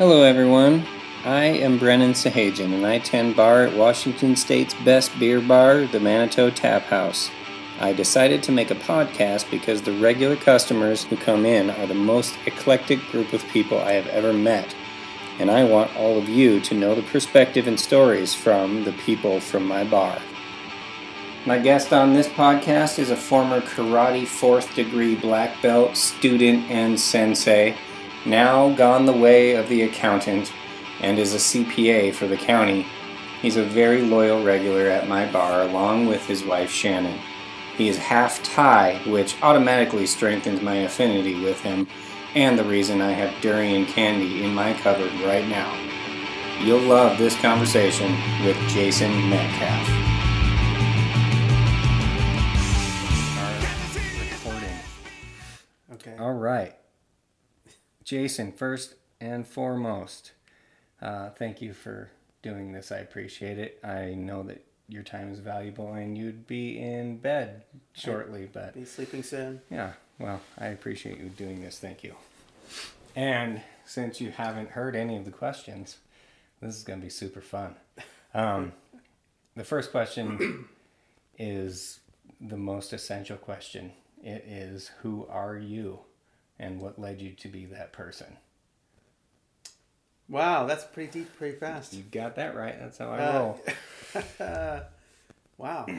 Hello, everyone. I am Brennan Sahajan, and I tend bar at Washington State's best beer bar, the Manitou Tap House. I decided to make a podcast because the regular customers who come in are the most eclectic group of people I have ever met, and I want all of you to know the perspective and stories from the people from my bar. My guest on this podcast is a former karate fourth degree black belt student and sensei, now gone the way of the accountant, and is a CPA for the county. He's a very loyal regular at my bar, along with his wife Shannon. He is half Thai, which automatically strengthens my affinity with him, and the reason I have durian candy in my cupboard right now. You'll love this conversation with Jason Metcalf. All right. Jason, first and foremost, uh, thank you for doing this. I appreciate it. I know that your time is valuable and you'd be in bed shortly, but Be sleeping soon. yeah, well, I appreciate you doing this. Thank you. And since you haven't heard any of the questions, this is going to be super fun. Um, the first question is the most essential question. It is Who are you? And what led you to be that person? Wow, that's pretty deep, pretty fast. You got that right. That's how I Uh, roll. Wow.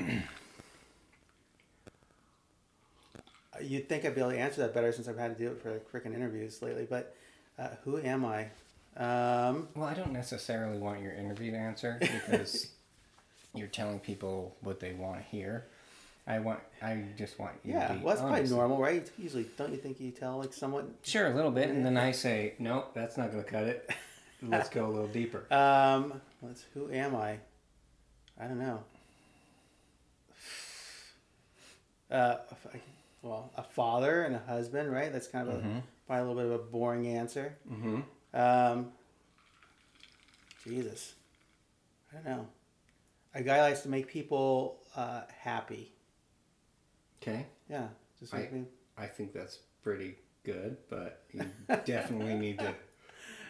You'd think I'd be able to answer that better since I've had to do it for like freaking interviews lately. But uh, who am I? Um, Well, I don't necessarily want your interview to answer because you're telling people what they want to hear. I want. I just want you yeah, to be well, that's probably normal, right? Usually, don't you think you tell like somewhat? Sure, a little bit, and then I say, nope, that's not going to cut it. Let's go a little deeper. Um, let's. Who am I? I don't know. Uh, well, a father and a husband, right? That's kind of a, probably a little bit of a boring answer. Mm-hmm. Um, Jesus, I don't know. A guy likes to make people uh, happy. Okay, Yeah, just I- me. I think that's pretty good, but you definitely need to.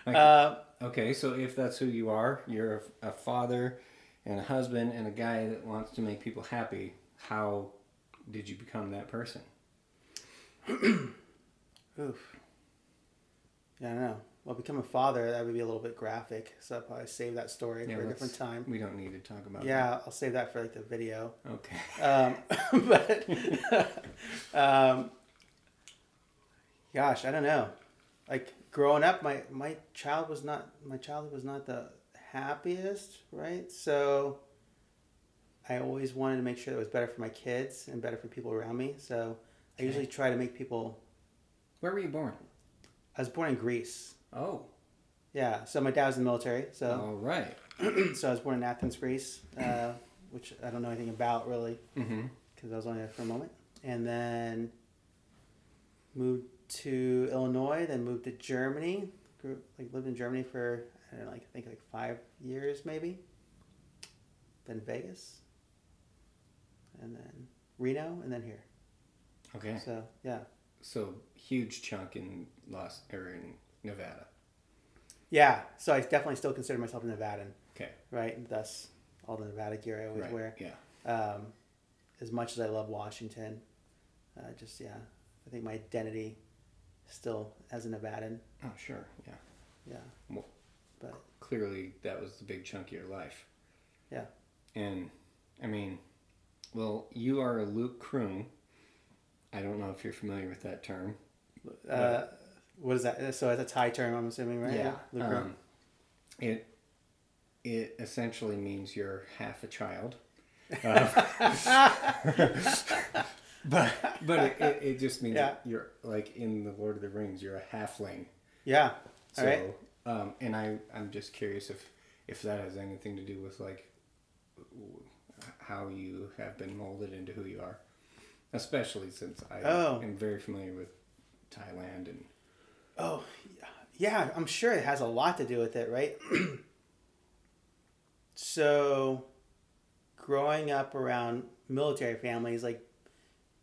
Like, Uh, okay, so if that's who you are, you're a, a father and a husband and a guy that wants to make people happy. How did you become that person? oof. Yeah, I know. Well, become a father that would be a little bit graphic, so I'll probably save that story Yeah, for a different time. We don't need to talk about. Yeah, I'll save that for like the video. Okay. Um, but, um, gosh, I don't know. Like growing up, my my child was not my childhood was not the happiest, right? So I always wanted to make sure that it was better for my kids and better for people around me. So I usually try to make people. Where were you born? I was born in Greece. Oh, Yeah, so my dad was in the military. So all right. so I was born in Athens, Greece, uh, which I don't know anything about really. Mm-hmm. because I was only there for a moment, and then moved to Illinois, then moved to Germany. Grew, like lived in Germany for I don't know, like I think like five years maybe. Then Vegas, and then Reno, and then here. Okay. So yeah, So huge chunk in Los or in Nevada. yeah. So I definitely still consider myself a Nevadan, Okay. right? And thus all the Nevada gear I always Right. wear. Yeah. Um, as much as I love Washington, uh, just yeah, I think my identity still as a Nevadan. Oh, sure. Yeah. Yeah. Well- but Clearly, that was the big chunk of your life. Yeah. And I mean, well, you are a luk kreung. I don't know if you're familiar with that term. uh, what is that? So it's a Thai term, I'm assuming, right? Yeah. Um, it it essentially means you're half a child. Uh, but but it, it, it just means Yeah. that you're like in the Lord of the Rings, you're a halfling. yeah. So, All right. um, and I I'm just curious if if that has anything to do with like how you have been molded into who you are, especially since I Oh. am very familiar with Thailand and Oh, yeah. I'm sure it has a lot to do with it, right? so, growing up around military families, like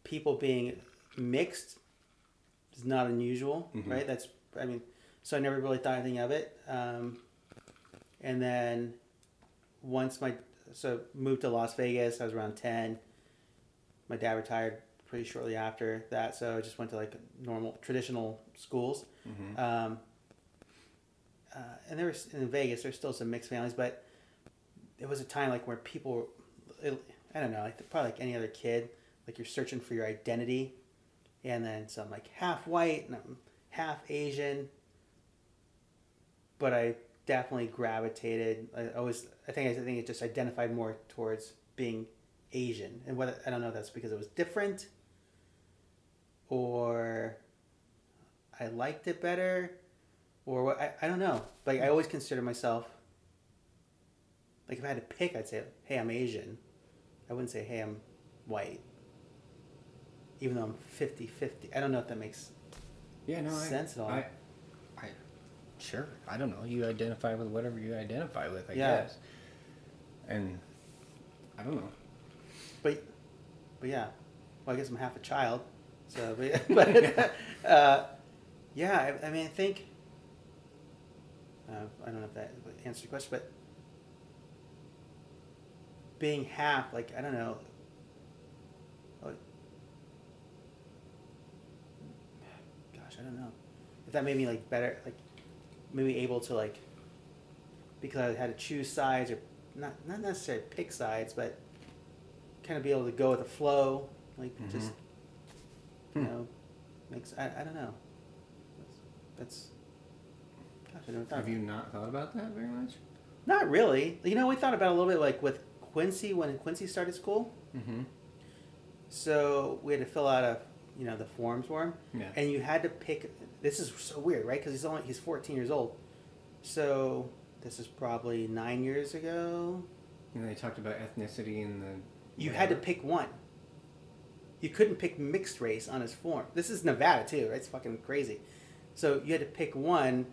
people being mixed, is not unusual, Mhm. right? That's I mean, so I never really thought anything of it. Um, and then once my so moved to Las Vegas, I was around ten. My dad retired pretty shortly after that, so I just went to like normal traditional schools. Mhm. Um, uh, and there was in Vegas, there's still some mixed families, but it was a time like where people, it, I don't know, like probably like any other kid, like you're searching for your identity, and then so I'm like half white and I'm half Asian, but I definitely gravitated. I always, I think, I think it just identified more towards being Asian, and whether I don't know if that's because it was different, or I liked it better, or what I, I don't know. Like I always consider myself. Like if I had to pick, I'd say, "Hey, I'm Asian." I wouldn't say, "Hey, I'm white." Even though I'm 50-50. I don't know if that makes Yeah, no, sense at all. I, I, sure. I don't know. You identify with whatever you identify with, I Yeah. guess. And I don't know. But, but yeah, well, I guess I'm half a child, so but, but uh, yeah, I, I mean, I think uh, I don't know if that answers your question, but being half, like I don't know, like, gosh, I don't know. If that made me like better, like maybe able to like because I had to choose sides or not not necessarily pick sides, but kind of be able to go with the flow, like just you Hmm. know makes I, I don't know. That's, that's gosh, I never thought. Have you not thought about that very much? Not really. You know, we thought about it a little bit like with Quincy when Quincy started school. Mm-hmm. So we had to fill out a you know the forms for him, Yeah. and you had to pick. This is so weird, right? Because he's only he's 14 years old. So this is probably nine years ago. And they talked about ethnicity and the. You had to pick one. You couldn't pick mixed race on his form. This is Nevada too, right? It's fucking crazy. So you had to pick one.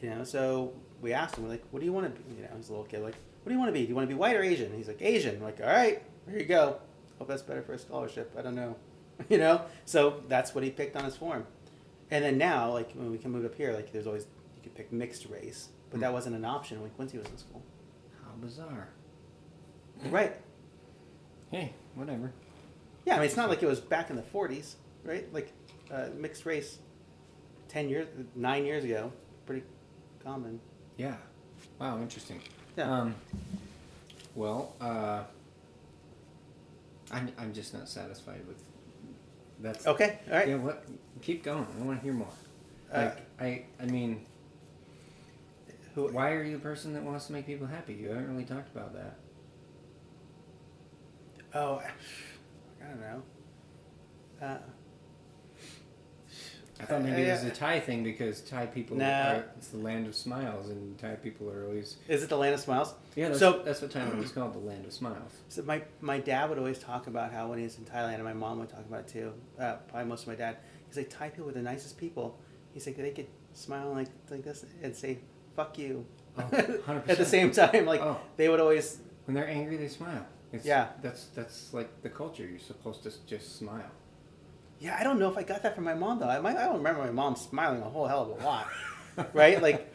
You know, so we asked him, we're like, "What do you want to be?" You know, he's a little kid, like, "What do you want to be? Do you want to be white or Asian?" And he's like, "Asian." I'm like, all right, here you go. Hope that's better for a scholarship. I don't know. you know, so that's what he picked on his form. And then now, like when we can move up here, like there's always you could pick mixed race, but that Hmm. wasn't an option when Quincy was in school. How bizarre. Right. Hey, whatever. Yeah, I mean, it's not like it was back in the 40s, right? Like uh, mixed race, 10 years, nine years ago, pretty common. Yeah. Wow, interesting. Yeah. Um, well, uh, I'm, I'm just not satisfied with that's Okay, all right. Yeah, what? Keep going. I want to hear more. Uh, I, I mean, Who, why are you the person that wants to make people happy? You haven't really talked about that. oh, I don't know. Uh, I thought maybe Uh, it was a Thai thing because Thai people Nah. are it's the land of smiles, and Thai people are always is it the land of smiles? yeah. That's, So- that's what Thailand was called, the land of smiles. So my, my dad would always talk about how when he was in Thailand, and my mom would talk about it too. Uh, probably most of my dad. He's like Thai people are the nicest people. He's like they could smile like like this and say "fuck you" Oh, at the same time. Like Oh. they would always. When they're angry, they smile. It's, Yeah. That's that's like the culture. You're supposed to just smile. Yeah, I don't know if I got that from my mom though. I, might, I don't remember my mom smiling a whole hell of a lot, right? Like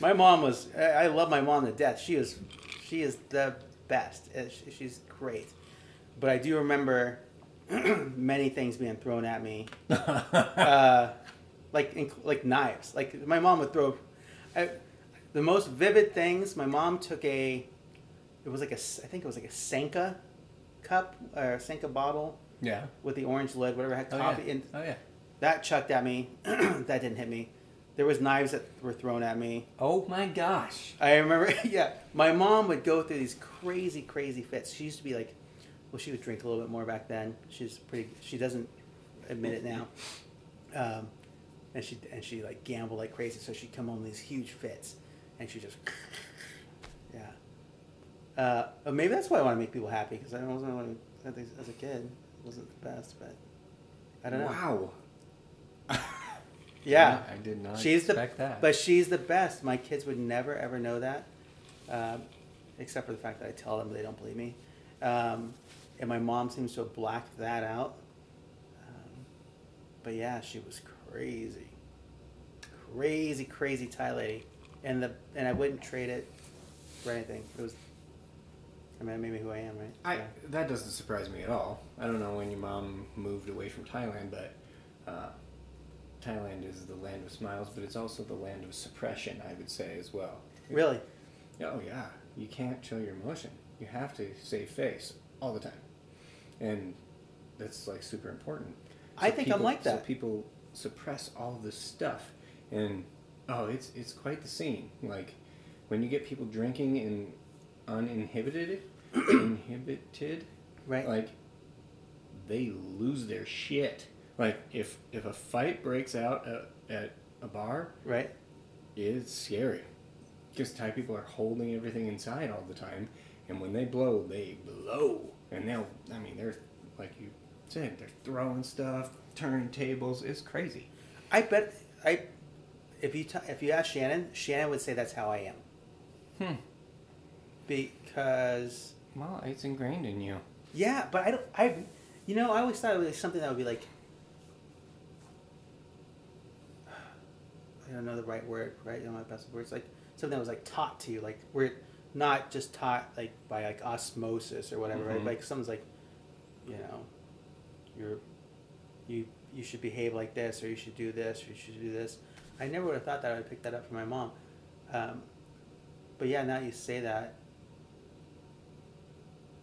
my mom was. I I love my mom to death. She is, she is the best. Uh, She's great, but I do remember many things being thrown at me uh, like like knives. Like my mom would throw. I, the most vivid things. My mom took a. It was like a, I think it was like a Sanka cup or a Sanka bottle yeah. with the orange lid, whatever had Oh coffee, yeah. and oh yeah. that chucked at me. that didn't hit me. There was knives that were thrown at me. Oh my gosh. I remember, yeah, my mom would go through these crazy, crazy fits. She used to be like, well, she would drink a little bit more back then. She's pretty. She doesn't admit it now. Um, and she and she like gambled like crazy. So she'd come home with these huge fits, and she just. Uh, but maybe that's why I want to make people happy because I wasn't really, as a kid it wasn't the best, but I don't know. Wow. Yeah. I did not she's expect the that. but she's the best. My kids would never ever know that, um, except for the fact that I tell them they don't believe me. Um, and my mom seems to have blacked that out. Um, but yeah, she was crazy, crazy, crazy Thai lady, and the and I wouldn't trade it for anything. It was, I mean, me who I am, right? I Yeah. that doesn't surprise me at all. I don't know when your mom moved away from Thailand, but uh, Thailand is the land of smiles, but it's also the land of suppression. I would say as well. Really? Oh yeah, you can't show your emotion. You have to save face all the time, and that's like super important. I think I'm people, like So that. people suppress all this stuff, and oh, it's it's quite the scene. Like when you get people drinking and uninhibited, inhibited, Right. like they lose their shit. Like if if a fight breaks out at, at a bar, Right. it's scary because Thai people are holding everything inside all the time, and when they blow, they blow, and they'll. I mean, they're like you said, they're throwing stuff, turning tables. It's crazy. I bet I, if you t- if you ask Shannon, Shannon would say that's how I am Hmm. Because Well, it's ingrained in you. yeah, but I don't I, you know, I always thought it was something that would be like. I don't know the right word, right? You know my best words like something that was like taught to you, like we're not just taught like by like osmosis or whatever, right? Mhm. Like someone's like, you know, you're, you you should behave like this, or you should do this, or you should do this. I never would have thought that I would pick that up from my mom, um, but yeah, now you say that.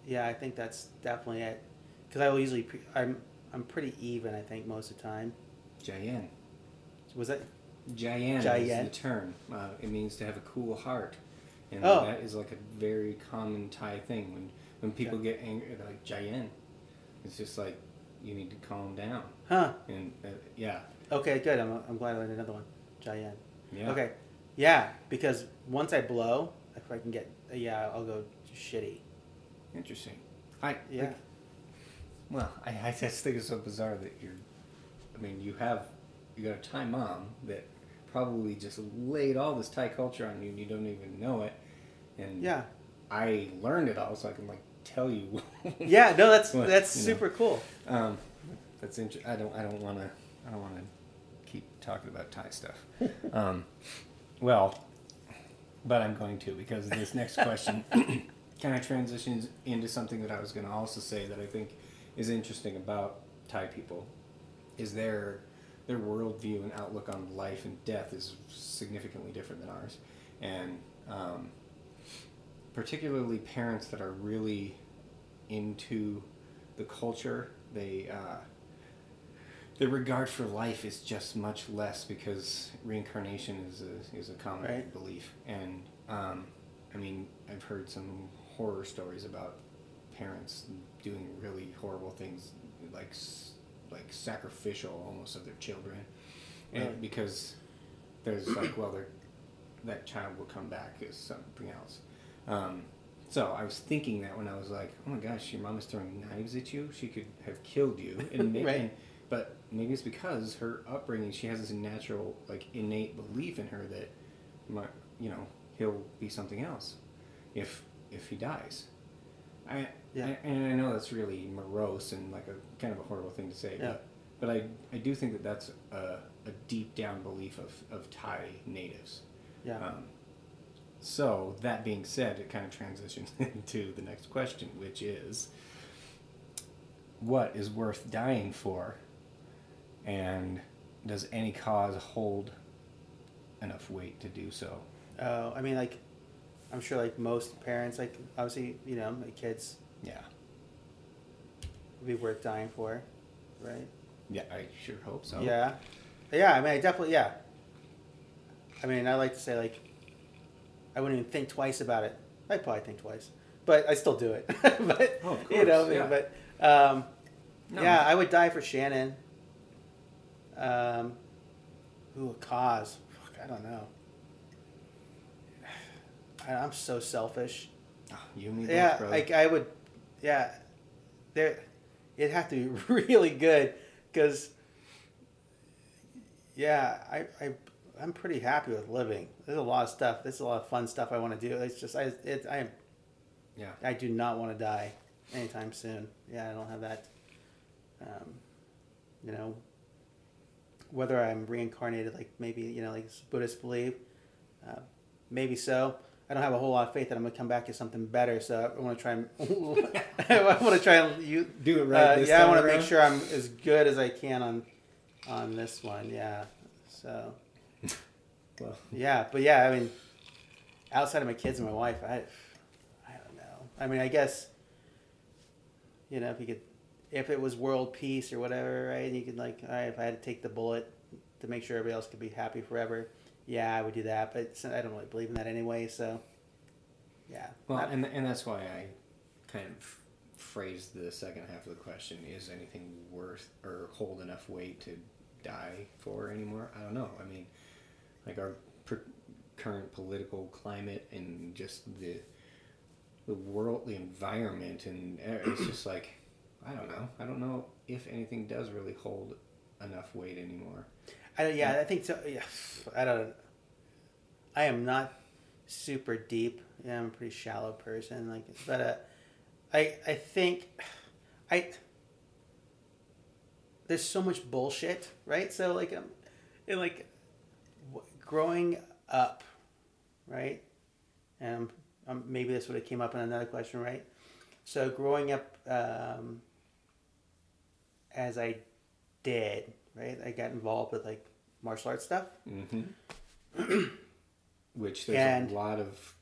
Yeah, I think that's definitely it, because I will usually pre- I'm I'm pretty even. I think most of the time. Jai yen. Was that Jai yen, is Jai yen. the term. Uh, it means to have a cool heart. And Oh. that is like a very common Thai thing. When when people get angry, they're like Jai yen. It's just like you need to calm down. huh? And uh, yeah, Okay, good. I'm, I'm glad I learned another one. Jai yen. yeah. Okay. Yeah, because once I blow, if I can get, yeah, I'll go shitty. Interesting. I Yeah. like, well, I, I just think it's so bizarre that you're. I mean, you have you got a Thai mom that probably just laid all this Thai culture on you, and you don't even know it. And Yeah. I learned it all, so I can like tell you. Yeah. No, that's What, that's you know. super cool. Um, that's interesting. I don't. I don't want to. I don't want to keep talking about Thai stuff. um, well, but I'm going to because this next question kind of transitions into something that I was going to also say that I think is interesting about Thai people is their their worldview and outlook on life and death is significantly different than ours, and um, particularly parents that are really into the culture. They uh, their regard for life is just much less because reincarnation is a is a common Right. belief, and um, I mean I've heard some horror stories about parents doing really horrible things, like like sacrificial almost of their children, and Really? because there's like well that child will come back as something else. Um, so I was thinking that when I was like, oh my gosh, your mom is throwing knives at you. She could have killed you. And maybe, Right. But maybe it's because her upbringing, she has this natural, like innate belief in her that, my, you know, he'll be something else, if if he dies. I, Yeah. I and I know that's really morose and like a kind of a horrible thing to say. Yeah. But, but I I do think that that's a, a deep down belief of of Thai natives. Yeah. Um, so that being said, it kind of transitions into the next question, which is, what is worth dying for, and does any cause hold enough weight to do so? Oh, I mean, like, I'm sure, like most parents, like obviously, you know, my kids Yeah, would be worth dying for, right? yeah, I sure hope so. Yeah, yeah. I mean, I definitely, yeah. I mean, I like to say like, I wouldn't even think twice about it. I'd probably think twice, but I still do it. but Oh, of you know, course, yeah. but um, No. yeah, I would die for Shannon. Um, ooh, a cause. Fuck, I don't know. I'm so selfish. Ah, you and me Yeah, both, like I would, yeah, there, it'd have to be really good, because, yeah, I, I, I'm pretty happy with living. There's a lot of stuff. There's a lot of fun stuff I want to do. It's just I, it, I, yeah. I do not want to die anytime soon. Yeah, I don't have that. Um, you know, whether I'm reincarnated, like maybe you know, like Buddhists believe, uh, maybe so. I don't have a whole lot of faith that I'm gonna come back as something better, so I want to try and I want to try and you Do it right Uh, yeah, I want to make sure I'm as good as I can on on this one. Yeah, so Well, yeah, but yeah, I mean, outside of my kids and my wife, I I don't know. I mean, I guess you know if you could, if it was world peace or whatever, right? And you could like, all right, if I had to take the bullet to make sure everybody else could be happy forever, yeah, I would do that. But I don't really believe in that anyway, so yeah. well, Not- and and that's why I kind of phrased the second half of the question: Is anything worth or hold enough weight to die for anymore? I don't know. I mean, like our per- current political climate and just the the world, the environment, and uh, it's just like I don't know. I don't know if anything does really hold enough weight anymore. I don't, yeah, I think so. Yeah, I don't. I am not super deep. Yeah, I'm a pretty shallow person. Like, but uh, I I think I there's so much bullshit, right? So like, um, in like w- growing up, right? And um, maybe this would have came up in another question, right? So growing up, um, as I did, right? I got involved with like martial arts stuff. Mm-hmm. Which there's And- a lot of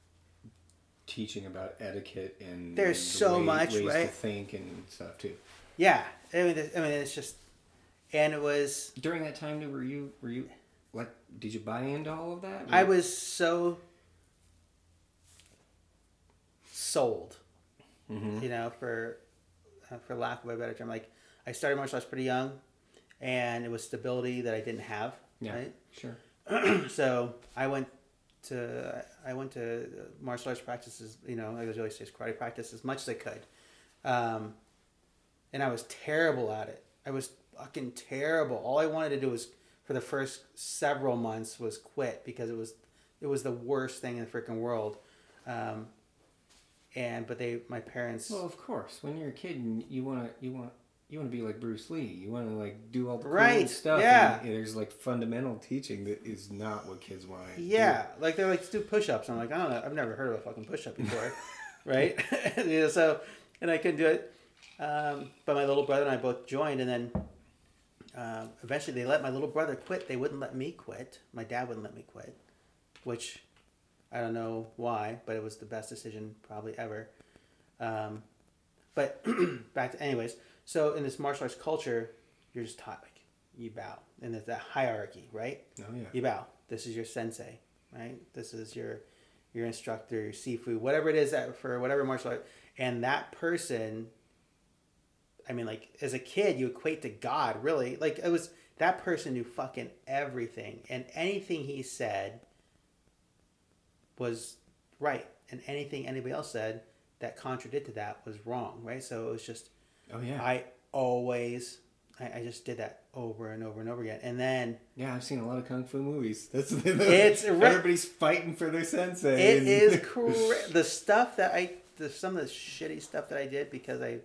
teaching about etiquette and There's the so way- much, ways to right? think and stuff too. Yeah, I mean, I mean, it's just, and it was. During that time, were you were you like did you buy into all of that? I was so sold, Mhm. you know, for uh, for lack of a better term. Like I started martial arts pretty young, and it was stability that I didn't have. Yeah, Right. sure. so I went to I went to martial arts practices. You know, I was really serious karate practice as much as I could, um, and I was terrible at it. I was fucking terrible. All I wanted to do was for the first several months was quit because it was it was the worst thing in the freaking world. Um, and but they my parents Well, of course, when you're a kid, and you want to you want you want to be like Bruce Lee. You want to like do all the cool stuff. yeah. and there's like fundamental teaching that is not what kids want. to Yeah, like they're like let's do push-ups. I'm like, I don't know, I've never heard of a fucking push-up before, right? you know, so and I couldn't do it. Um, but my little brother and I both joined, and then um, eventually they let my little brother quit. They wouldn't let me quit. My dad wouldn't let me quit, which I don't know why, but it was the best decision probably ever. Um, but back to anyways. So in this martial arts culture, you're just taught like you bow, and there's that hierarchy, right? Oh yeah. you bow. This is your sensei, right? This is your your instructor, your sifu, whatever it is that for whatever martial art. And that person, I mean, like as a kid, you equate to God, really. Like it was that person knew fucking everything, and anything he said was right, and anything anybody else said that contradicted that was wrong, right? So it was just Oh yeah. I always, I, I just did that over and over and over again, and then. yeah, I've seen a lot of kung fu movies. That's It's everybody's fighting for their sensei. It is cra- the stuff that I the some of the shitty stuff that I did because I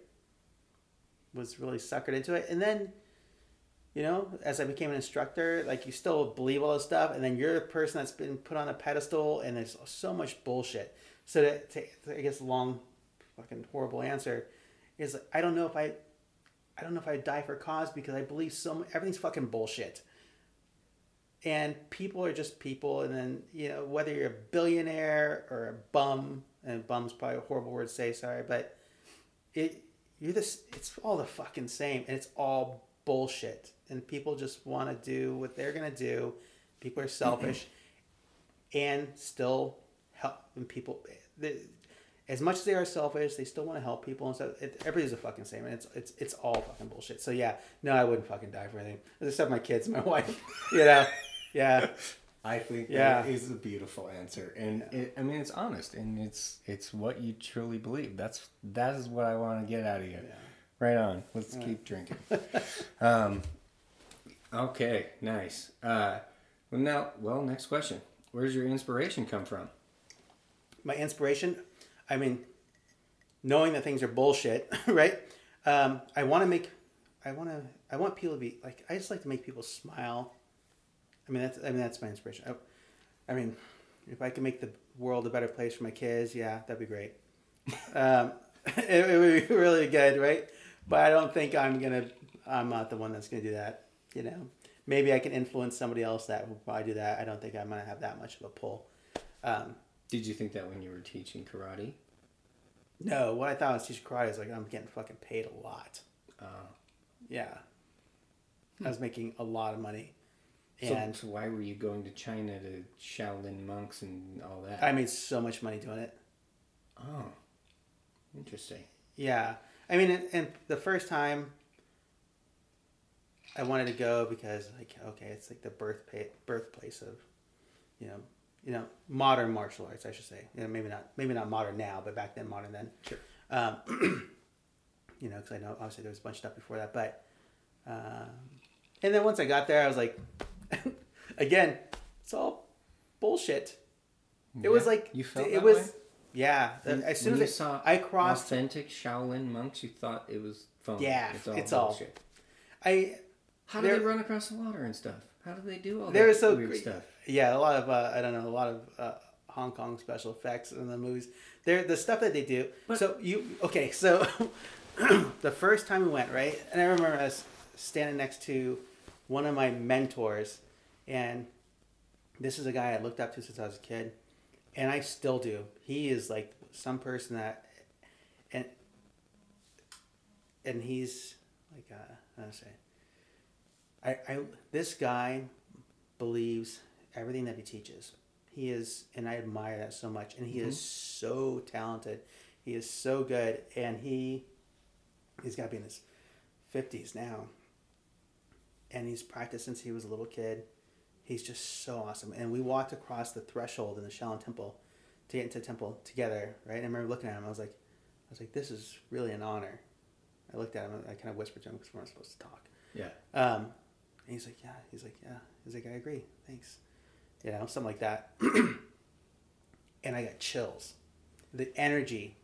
was really suckered into it, and then you know as I became an instructor, like you still believe all this stuff, and then you're the person that's been put on a pedestal, and there's so much bullshit. So to, to, to I guess long, fucking horrible answer is I don't know if I. I don't know if I die for a cause because I believe so everything's fucking bullshit. And people are just people and then you know whether you're a billionaire or a bum and bum's probably a horrible word to say sorry but it you're this it's all the fucking same and it's all bullshit. And people just want to do what they're gonna do. People are selfish. And still help and people eh, the, as much as they are selfish they still want to help people and stuff. it, everybody's the fucking same and it's it's it's all fucking bullshit so yeah no i wouldn't fucking die for anything except my kids my wife you know yeah I think Yeah. that is a beautiful answer, and it, I mean it's honest, and it's it's what you truly believe. That's that is what I want to get out of you. Yeah. Right on. Let's keep drinking. um, okay, nice. Uh, well, now, well, next question. Where does your inspiration come from? my inspiration i mean knowing that things are bullshit right um, i want to make i want to i want people to be like i just like to make people smile I mean, that's I mean that's my inspiration. I, I mean, if I can make the world a better place for my kids, yeah, that'd be great. um, it, it would be really good, right? But I don't think I'm gonna. I'm not the one that's gonna do that. You know, maybe I can influence somebody else that will probably do that. I don't think I'm gonna have that much of a pull. Um, Did you think that when you were teaching karate? no, what I thought was teaching karate is like I'm getting fucking paid a lot. Uh, Yeah, I was making a lot of money, and so why were you going to China to Shaolin monks and all that? I made so much money doing it. oh, interesting. Yeah, I mean, and, and the first time I wanted to go because like okay, it's like the birth birthplace of, you know, you know, modern martial arts, I should say. You know, maybe not maybe not modern now, but back then modern then. Sure. Um, you know, because I know obviously there was a bunch of stuff before that, but, um, and then once I got there, I was like, again, it's all bullshit. It was like you felt it was. way? Yeah, as soon as you saw I, I crossed authentic Shaolin monks, you thought it was phony. Yeah, it's all it's all- bullshit. I How do they run across the water and stuff? How do they do all that so weird great- stuff? Yeah, a lot of uh, I don't know, a lot of uh, Hong Kong special effects in the movies. There, the stuff that they do. But- so you okay? So the first time we went right, and I remember us standing next to one of my mentors, and this is a guy I looked up to since I was a kid, and I still do. He is like some person that, and and he's like uh, how do I say. I, I this guy believes everything that he teaches. He is, and I admire that so much. And he is so talented. He is so good, and he he's got to be in his fifties now. And he's practiced since he was a little kid. He's just so awesome. And we walked across the threshold in the Shaolin Temple to get into the temple together, right? And I remember looking at him. I was like, I was like, this is really an honor. I looked at him. I kind of whispered to him because we weren't supposed to talk. Yeah. Um, and he's like, yeah. He's like, yeah. He's like, I agree. Thanks. You know, something like that. and I got chills. The energy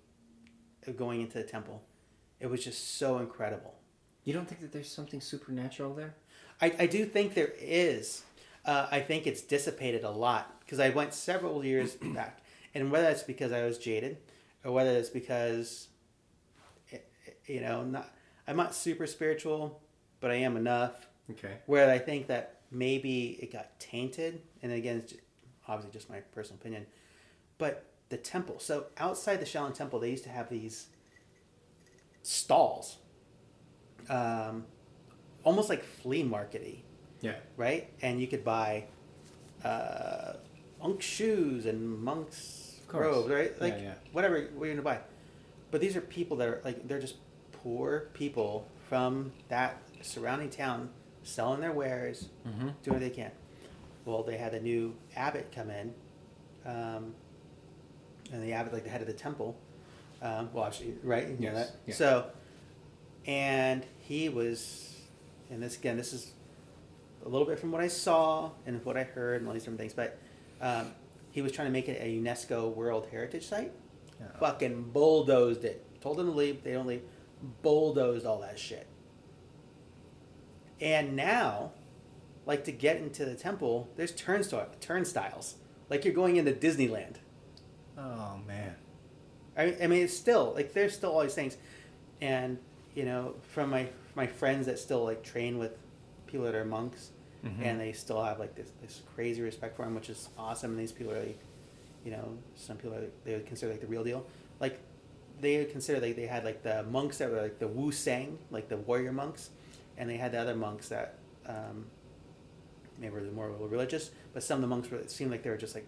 of going into the temple, it was just so incredible. You don't think that there's something supernatural there? I, I do think there is. Uh, I think it's dissipated a lot because I went several years back, and whether it's because I was jaded, or whether it's because, eh, eh, you know, not I'm not super spiritual, but I am enough Okay. where I think that maybe it got tainted, and again, it's obviously just my personal opinion, but the temple. So outside the Shaolin Temple, they used to have these stalls, um, almost like flea markety, Yeah. right? And you could buy uh, monk shoes and monk's robes, right? Yeah, Like yeah. whatever we're gonna buy. But these are people that are like they're just poor people from that surrounding town selling their wares, Mm-hmm. doing what they can. Well, they had a new abbot come in, um, and the abbot, like the head of the temple, um, well, actually, right? You know Yes, that. yeah. So, and he was, and this again, this is a little bit from what I saw and what I heard and all these different things, but um, he was trying to make it a UNESCO World Heritage Site. Yeah. Fucking bulldozed it. Told them to leave. They don't leave. Bulldozed all that shit. And now, like to get into the temple, there's turnstile turnstiles. Like you're going into Disneyland. Oh man. I, I mean, it's still like there's still all these things, and you know, from my my friends that still like train with people that are monks, Mhm. and they still have like this this crazy respect for them, which is awesome. And these people are like, you know, some people are, they would consider like the real deal. Like they would consider like they had like the monks that were like the Wu Seng, like the warrior monks, and they had the other monks that um, maybe were more religious, but some of the monks were it seemed like they were just like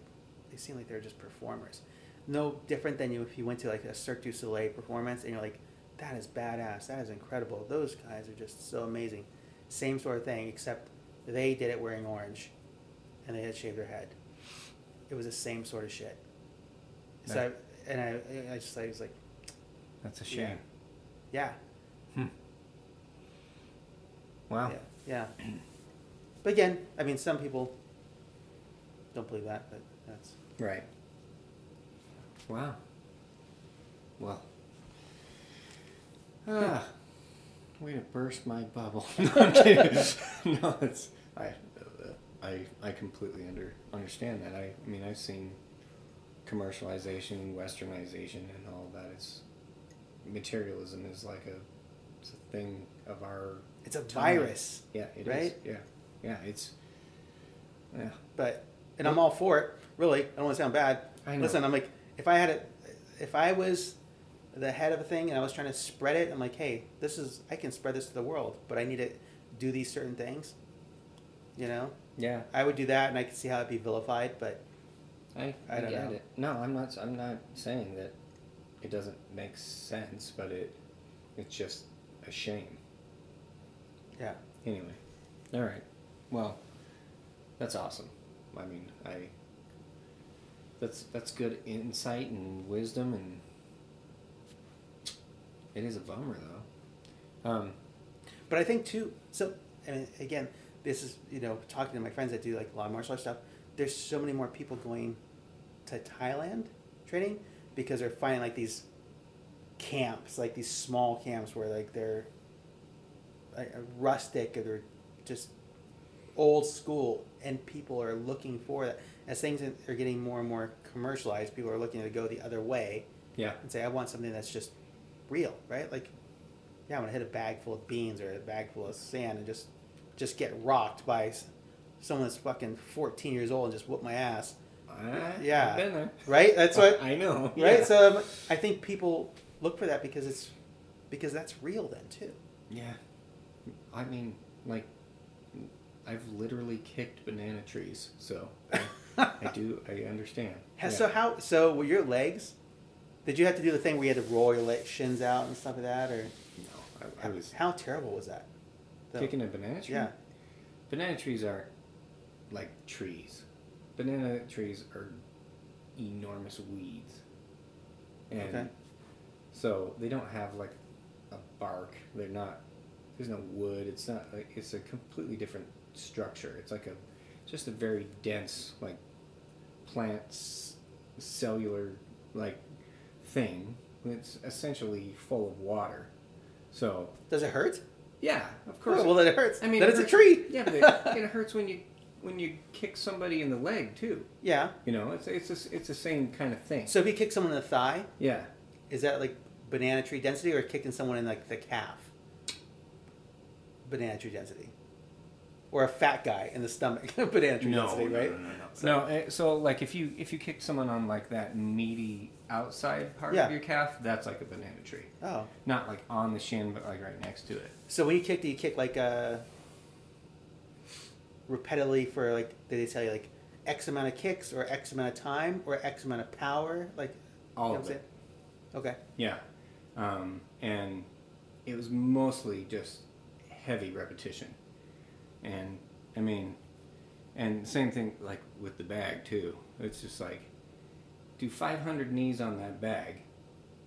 they seemed like they were just performers. No different than you if you went to like a Cirque du Soleil performance and you're like, that is badass, that is incredible. Those guys are just so amazing. Same sort of thing, except they did it wearing orange, and they had shaved their head. It was the same sort of shit. So. I, and I, I just I was like, That's a Yeah. shame. yeah, Hmm. Wow. yeah, yeah. But again, I mean, some people don't believe that, but that's Right. Wow. Well. Ah. Way to burst my bubble. no, I'm kidding. no, it's I. I I completely under understand that. I, I mean I've seen commercialization, westernization, and all that. It's materialism is like a it's a thing of our It's a time. virus, Yeah, it is. Right? Yeah, yeah. It's yeah. but and I'm all for it. Really, I don't want to sound bad. I know. Listen, I'm like, if I had it, if I was the head of a thing and I was trying to spread it, I'm like, hey, this is I can spread this to the world, but I need to do these certain things. You know, Yeah, I would do that, and I could see how it'd be vilified, but I, I I, don't get know. it. No, I'm not. I'm not saying that it doesn't make sense, but it it's just a shame. yeah, Anyway, all right. Well, that's awesome. I mean, I that's that's good insight and wisdom, and it is a bummer though. Um, But I think too. So, and again, this is you know talking to my friends that do like a lot of martial arts stuff. There's so many more people going to Thailand training because they're finding like these camps, like these small camps where like they're like, rustic or they're just old school, and people are looking for that. As things are getting more and more commercialized, people are looking to go the other way yeah, and say, I want something that's just real, right? Like, yeah, I'm gonna hit a bag full of beans or a bag full of sand and just just get rocked by someone that's fucking 14 years old and just whoop my ass, I, Yeah. I've been there. right? That's what, I know. right? Yeah. So um, I think people look for that because it's because that's real then too. Yeah. I mean, like, I've literally kicked banana trees, so I, I do, I understand. Yeah. So how? So were your legs? Did you have to do the thing where you had to roll your leg, shins out and stuff like that, or No, I, I was how terrible was that? The- kicking a banana tree. Yeah. Banana trees are like trees. Banana trees are enormous weeds. And Okay. so they don't have like a bark. They're not there's no wood. It's not like it's a completely different structure. It's like a just a very dense like plants cellular like thing. It's essentially full of water. So Does it hurt? yeah, of course. Oh, well, then it hurts. I mean, then it it's a tree. Yeah, but it, it hurts when you when you kick somebody in the leg too. yeah. You know, it's it's a, it's the same kind of thing. So if you kick someone in the thigh, yeah, is that like banana tree density, or kicking someone in like the calf? Banana tree density, or a fat guy in the stomach? banana tree density, right? no, no, no. No, eh, so like if you if you kick someone on like that meaty outside part Yeah. of your calf, that's like a banana tree. Oh, Not like on the shin, but like right next to it. so when you kick, do you kick like uh, repetitively for like? Did they tell you like X amount of kicks, or X amount of time, or X amount of power? Like All you know of what it. Okay. Yeah, um, and it was mostly just heavy repetition, and I mean, and same thing like with the bag too. It's just like do 500 knees on that bag,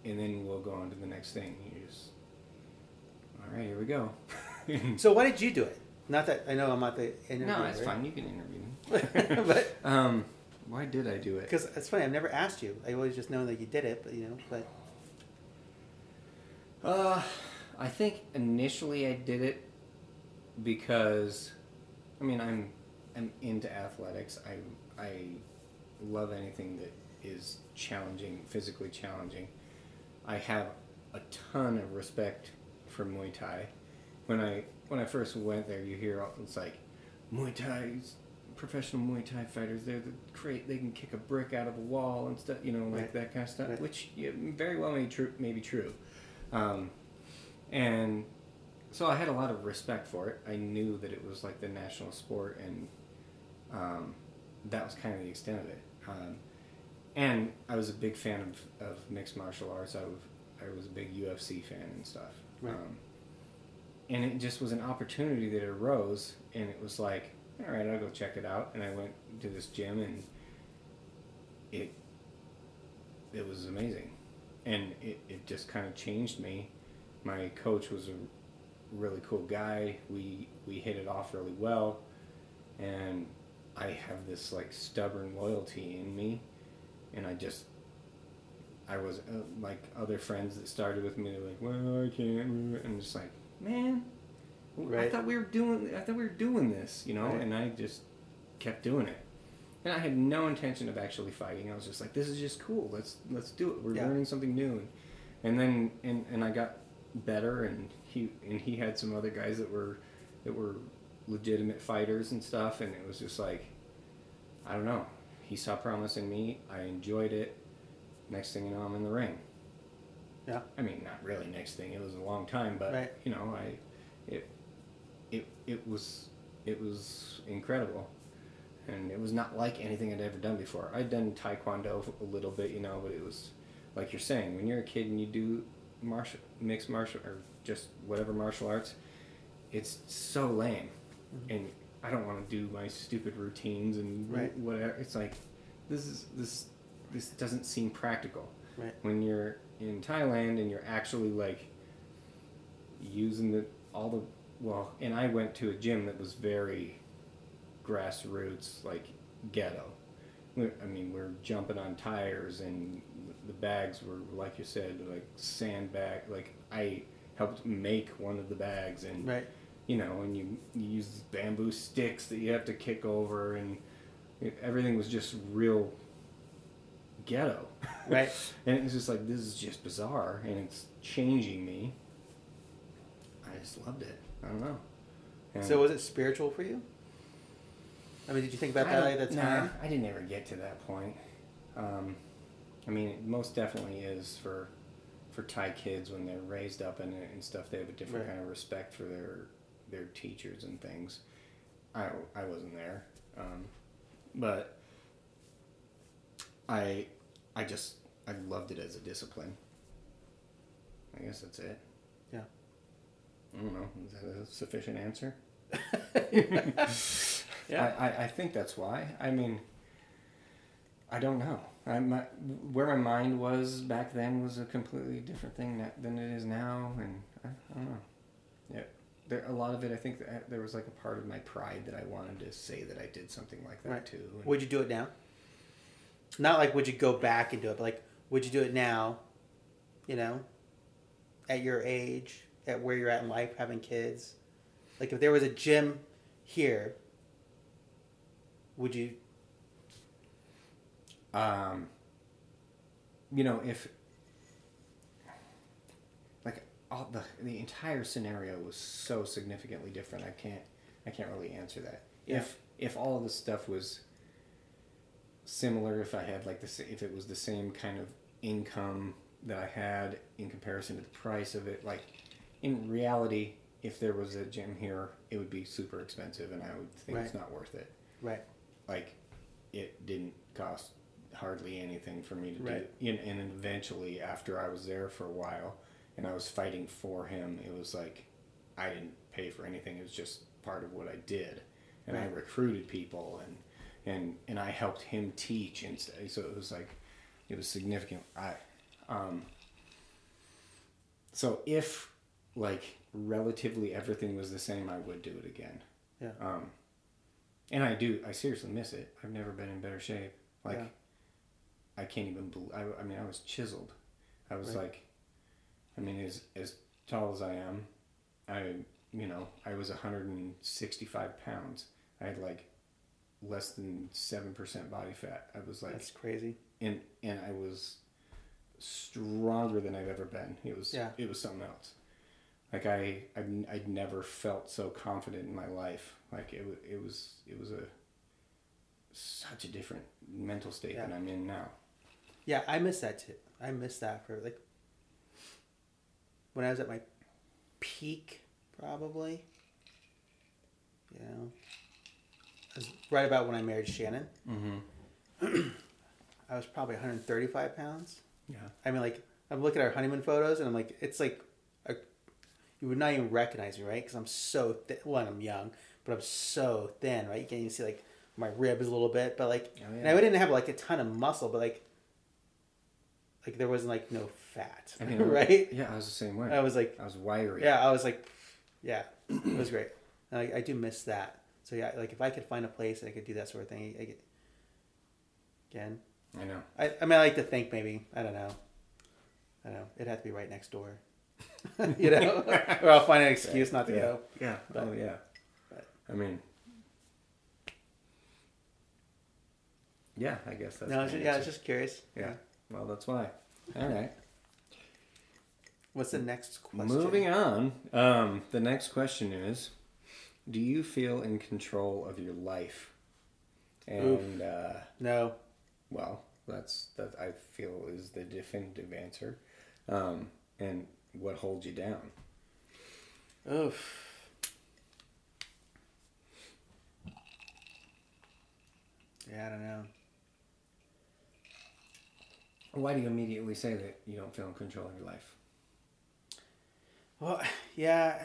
and then we'll go on to the next thing. You just all right, here we go. So why did you do it? Not that I know I'm not the interviewer. no, it's right? fine. You can interview me. but um, why did I do it? because it's funny, I've never asked you. I always just know that you did it, but you know, but Uh, I think initially I did it because, I mean, I'm I'm into athletics. I I love anything that is challenging, physically challenging. I have a ton of respect for Muay Thai. When I when I first went there, you hear it's like Muay Thai, professional Muay Thai fighters. They're the great. They can kick a brick out of a wall and stuff. You know, like Right. that kind of stuff. Right. Which yeah, very well may true may be true. Um, and so I had a lot of respect for it. I knew that it was like the national sport, and um, that was kind of the extent of it. Um, and I was a big fan of, of mixed martial arts. I was, I was a big UFC fan and stuff. Right. Um, and it just was an opportunity that arose, and it was like, all right, I'll go check it out. And I went to this gym, and it it was amazing, and it, it just kind of changed me. My coach was a really cool guy. We we hit it off really well, and I have this like stubborn loyalty in me, and I just I was uh, like other friends that started with me. They're like, "Well, I can't," and just like, man, I thought we were doing. I thought we were doing this, you know. Right. And I just kept doing it. And I had no intention of actually fighting. I was just like, this is just cool. Let's let's do it. We're Yeah. learning something new. And, and then and, and I got better and he and he had some other guys that were that were legitimate fighters and stuff and it was just like I don't know. He saw promise in me. I enjoyed it. Next thing you know, I'm in the ring. Yeah. I mean, not really next thing. It was a long time, but Right. you know, I it it it was it was incredible. And it was not like anything I'd ever done before. I'd done taekwondo a little bit, you know, but it was like you're saying, when you're a kid and you do martial mixed martial or just whatever martial arts, it's so lame. Mm-hmm. And I don't want to do my stupid routines and Right. whatever. It's like this is this this doesn't seem practical Right. when you're in Thailand and you're actually like using the all the well and I went to a gym that was very grassroots like ghetto I mean we're jumping on tires and the bags were like you said like sandbag like I helped make one of the bags and Right. you know, and you, you use bamboo sticks that you have to kick over, and everything was just real ghetto. Right. and it was just like, this is just bizarre, and it's changing me. I just loved it. I don't know. And So was it spiritual for you? I mean, did you think about I that at the nah, time? I didn't ever get to that point. Um, I mean, it most definitely is for for Thai kids when they're raised up in it and stuff. They have a different Right. kind of respect for their their teachers and things. I I wasn't there, um, but I I just I loved it as a discipline. I guess that's it. Yeah. I don't know. Is that a sufficient answer? Yeah. I, I, I think that's why. I mean, I don't know. I, my, where my mind was back then was a completely different thing that, than it is now, and I, I don't know. Yeah, there a lot of it. I think that there was like a part of my pride that I wanted to say that I did something like that Right. too. and- Would you do it now? Not like would you go back and do it, but like would you do it now? You know, at your age, at where you're at in life, having kids. Like if there was a gym here, would you? Um, you know, if like all the the entire scenario was so significantly different, I can't I can't really answer that. Yeah. If if all of the stuff was similar, if I had like the if it was the same kind of income that I had in comparison to the price of it, like in reality, if there was a gym here, it would be super expensive, and I would think it's not worth it Right. like it didn't cost hardly anything for me to Right. do and, and eventually after i was there for a while and i was fighting for him it was like i didn't pay for anything it was just part of what i did and i recruited people and and and i helped him teach and so so it was like it was significant i um so if like relatively everything was the same i would do it again Yeah. um and I do. I seriously miss it. I've never been in better shape. Like, Yeah. I can't even. believe. I, I mean, I was chiseled. I was Right. like, I mean, as as tall as I am, I you know I was 165 pounds. I had like less than seven percent body fat. I was like, That's crazy. and and I was stronger than I've ever been. It was Yeah. it was something else. Like I I'd, I'd never felt so confident in my life. Like it it was it was a such a different mental state than I'm in now. Yeah, I miss that too. I miss that for like when I was at my peak, probably. You know, I was right about when I married Shannon. Mm-hmm. I was probably 135 pounds. Yeah. I mean, like I'm looking at our honeymoon photos, and I'm like, it's like, a, you would not even recognize me, right? Because I'm so thin. Well, I'm young, but I'm so thin, right? You can't even see like my ribs a little bit, but like, Oh, and. I didn't have like a ton of muscle, but like, like there wasn't like no fat, I mean, right? Yeah, I was the same way. I was like, I was wiry. yeah, I was like, yeah, it was great. And I, I do miss that. So yeah, like if I could find a place that I could do that sort of thing, I, again, I know. I, I mean, I like to think maybe I don't know. I don't know. It'd have to be right next door, you know, or I'll find an excuse not to yeah. go. Yeah. Oh, but- oh yeah. but- I mean, Yeah, I guess that's. no, my I was yeah, I was just curious. Yeah. Well, that's why. All right. What's the next question? Moving on. Um, the next question is Do you feel in control of your life? And, uh, No. well, that's that I feel is the definitive answer. Um, and what holds you down? Oof. Yeah, I don't know. Why do you immediately say that you don't feel in control of your life? Well, yeah,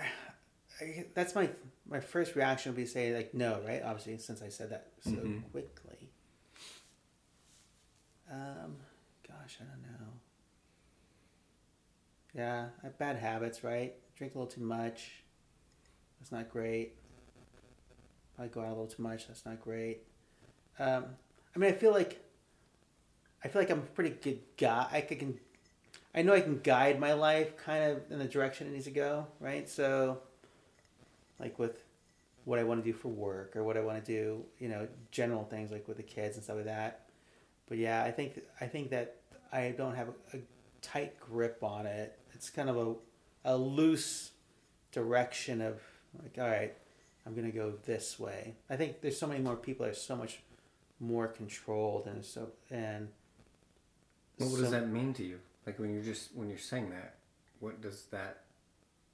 I, that's my my first reaction would be to say like no, right? Obviously, since I said that so Mhm. quickly. Um, gosh, I don't know. Yeah, I have bad habits, right? Drink a little too much. That's not great. Probably go out a little too much. That's not great. Um, I mean, I feel like I feel like I'm a pretty good guy. I can I know I can guide my life kind of in the direction it needs to go, right? So, like with what I want to do for work or what I want to do, you know, general things like with the kids and stuff like that. But yeah, I think I think that I don't have a, a tight grip on it. It's kind of a a loose direction of like, all right, I'm gonna go this way. I think there's so many more people are so much more controlled and so and. Well, what does that mean to you? Like when you're just when you're saying that, what does that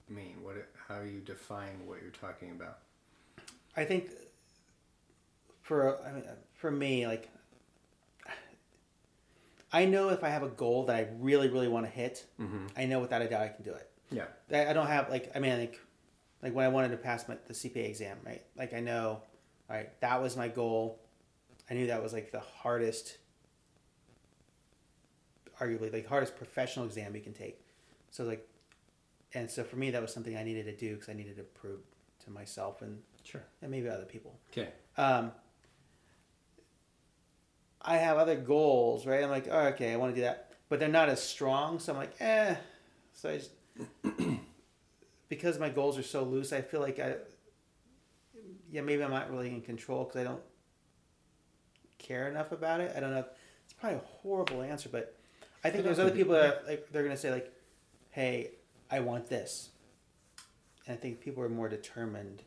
mean? What how do you define what you're talking about? I think for I mean, for me, like I know if I have a goal that I really, really want to hit, Mm-hmm. I know without a doubt I can do it. Yeah. I I don't have like I mean like like when I wanted to pass my, the CPA exam, right? Like I know, all right, that was my goal. I knew that was like the hardest, arguably like hardest professional exam you can take. So like, and so for me that was something I needed to do because I needed to prove to myself and Sure. and maybe other people. Okay. Um, I have other goals, right? I'm like, oh, okay, I want to do that, but they're not as strong. So I'm like, eh. So I just because my goals are so loose, I feel like I, yeah, maybe I'm not really in control because I don't care enough about it. I don't know. It's probably a horrible answer, but I think there's other people that like they're gonna say like, hey, I want this, and I think people are more determined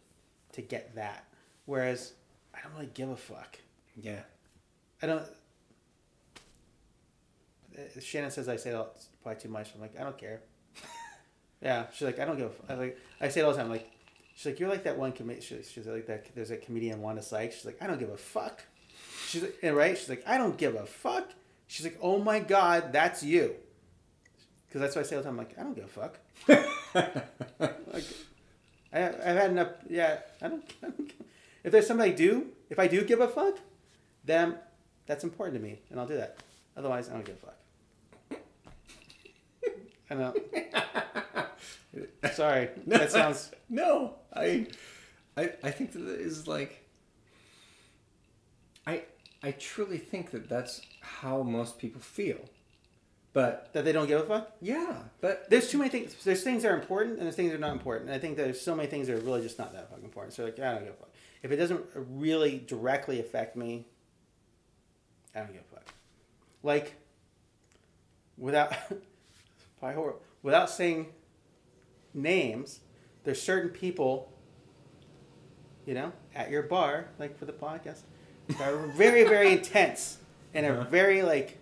to get that. Whereas I don't really give a fuck. Yeah. I don't. uh, Shannon says I say it all- probably too much. I'm like, I don't care. yeah, she's like, I don't give. A. I like, I say it all the time. Like, she's like, you're like that one comedian. She's, she's like that. There's a comedian Wanda Sykes. She's like, I don't give a fuck. She's like, right. She's like, I don't give a fuck. She's like, oh my god, that's you. Because that's what I say all the time. I'm like, I don't give a fuck. like, I, I've had enough. Yeah, I don't. I don't if there's something I do, if I do give a fuck, then that's important to me, and I'll do that. Otherwise, I don't give a fuck. I know. Sorry, no, that sounds. no. I, I, I think that is like. I, I truly think that that's how most people feel, but That they don't give a fuck. yeah, but There's too many things. There's things that are important, and there's things that are not important. And I think there's so many things that are really just not that fucking important. So like, I don't give a fuck. If it doesn't really directly affect me, I don't give a fuck. Like, without, without saying names, there's certain people, you know, at your bar, like for the podcast, that are very, very intense and are Uh-huh. very like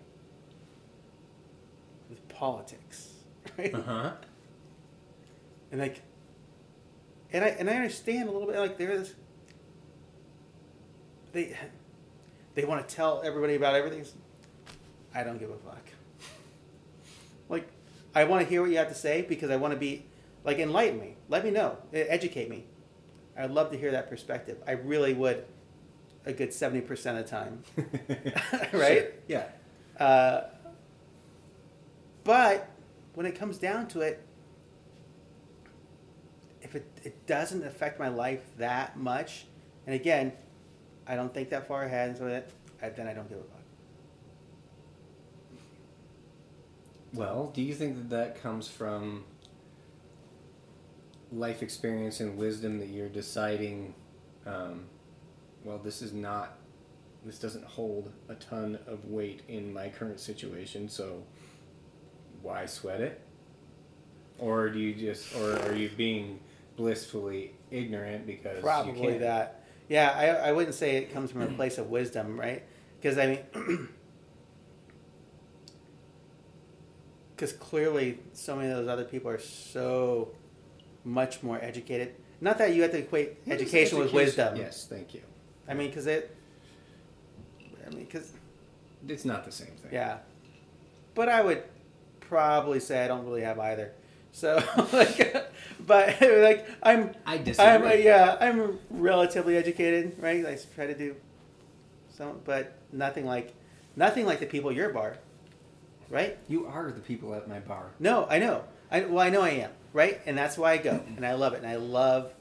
with politics, right? uh huh. and like and I and I understand a little bit like there's they they want to tell everybody about everything. I don't give a fuck. Like I want to hear what you have to say because I want to be like enlighten me. Let me know. Educate me. I'd love to hear that perspective. I really would a good 70% of the time. Right? Sure. Yeah. Uh, but when it comes down to it, if it, it doesn't affect my life that much, and again, I don't think that far ahead, and so that then I don't give a fuck. Well, do you think that that comes from life experience and wisdom that you're deciding, um, well, this is not this doesn't hold a ton of weight in my current situation, so why sweat it? Or do you just, or are you being blissfully ignorant because you Probably that. Yeah, I, I wouldn't say it comes from a place of wisdom, right? Because I mean, because clearly so many of those other people are so much more educated. Not that you have to equate is education with wisdom. Yes, thank you. I mean, because it. I mean, because It's not the same thing. yeah, but I would probably say I don't really have either. So like, but like I'm I disagree. I'm uh, yeah, I'm relatively educated, right? I try to do some, but nothing like nothing like the people at your bar, right? You are the people at my bar. No, I know. I well, I know I am, right? And that's why I go, and I love it, and I love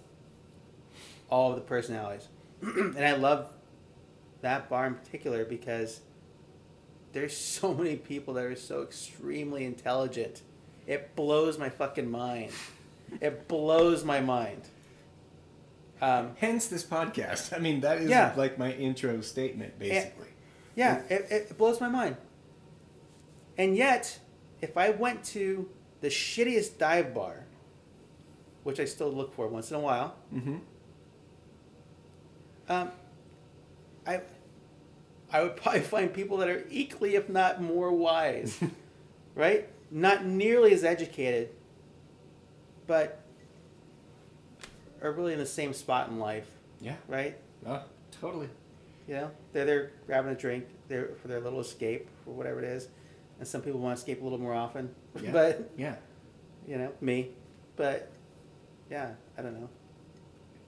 all of the personalities, and I love that bar in particular because there's so many people that are so extremely intelligent. It blows my fucking mind. It blows my mind. Um, Hence this podcast. I mean, that is Yeah. like my intro statement, basically. Yeah, it, it blows my mind. And yet, if I went to the shittiest dive bar, which I still look for once in a while, Mm-hmm. Um, I, I would probably find people that are equally, if not more wise, right? Not nearly as educated, but are really in the same spot in life, Yeah. right? Oh, totally. You know, they're there grabbing a drink there for their little escape or whatever it is, and some people want to escape a little more often. Yeah. But Yeah. you know, me. But yeah, I don't know.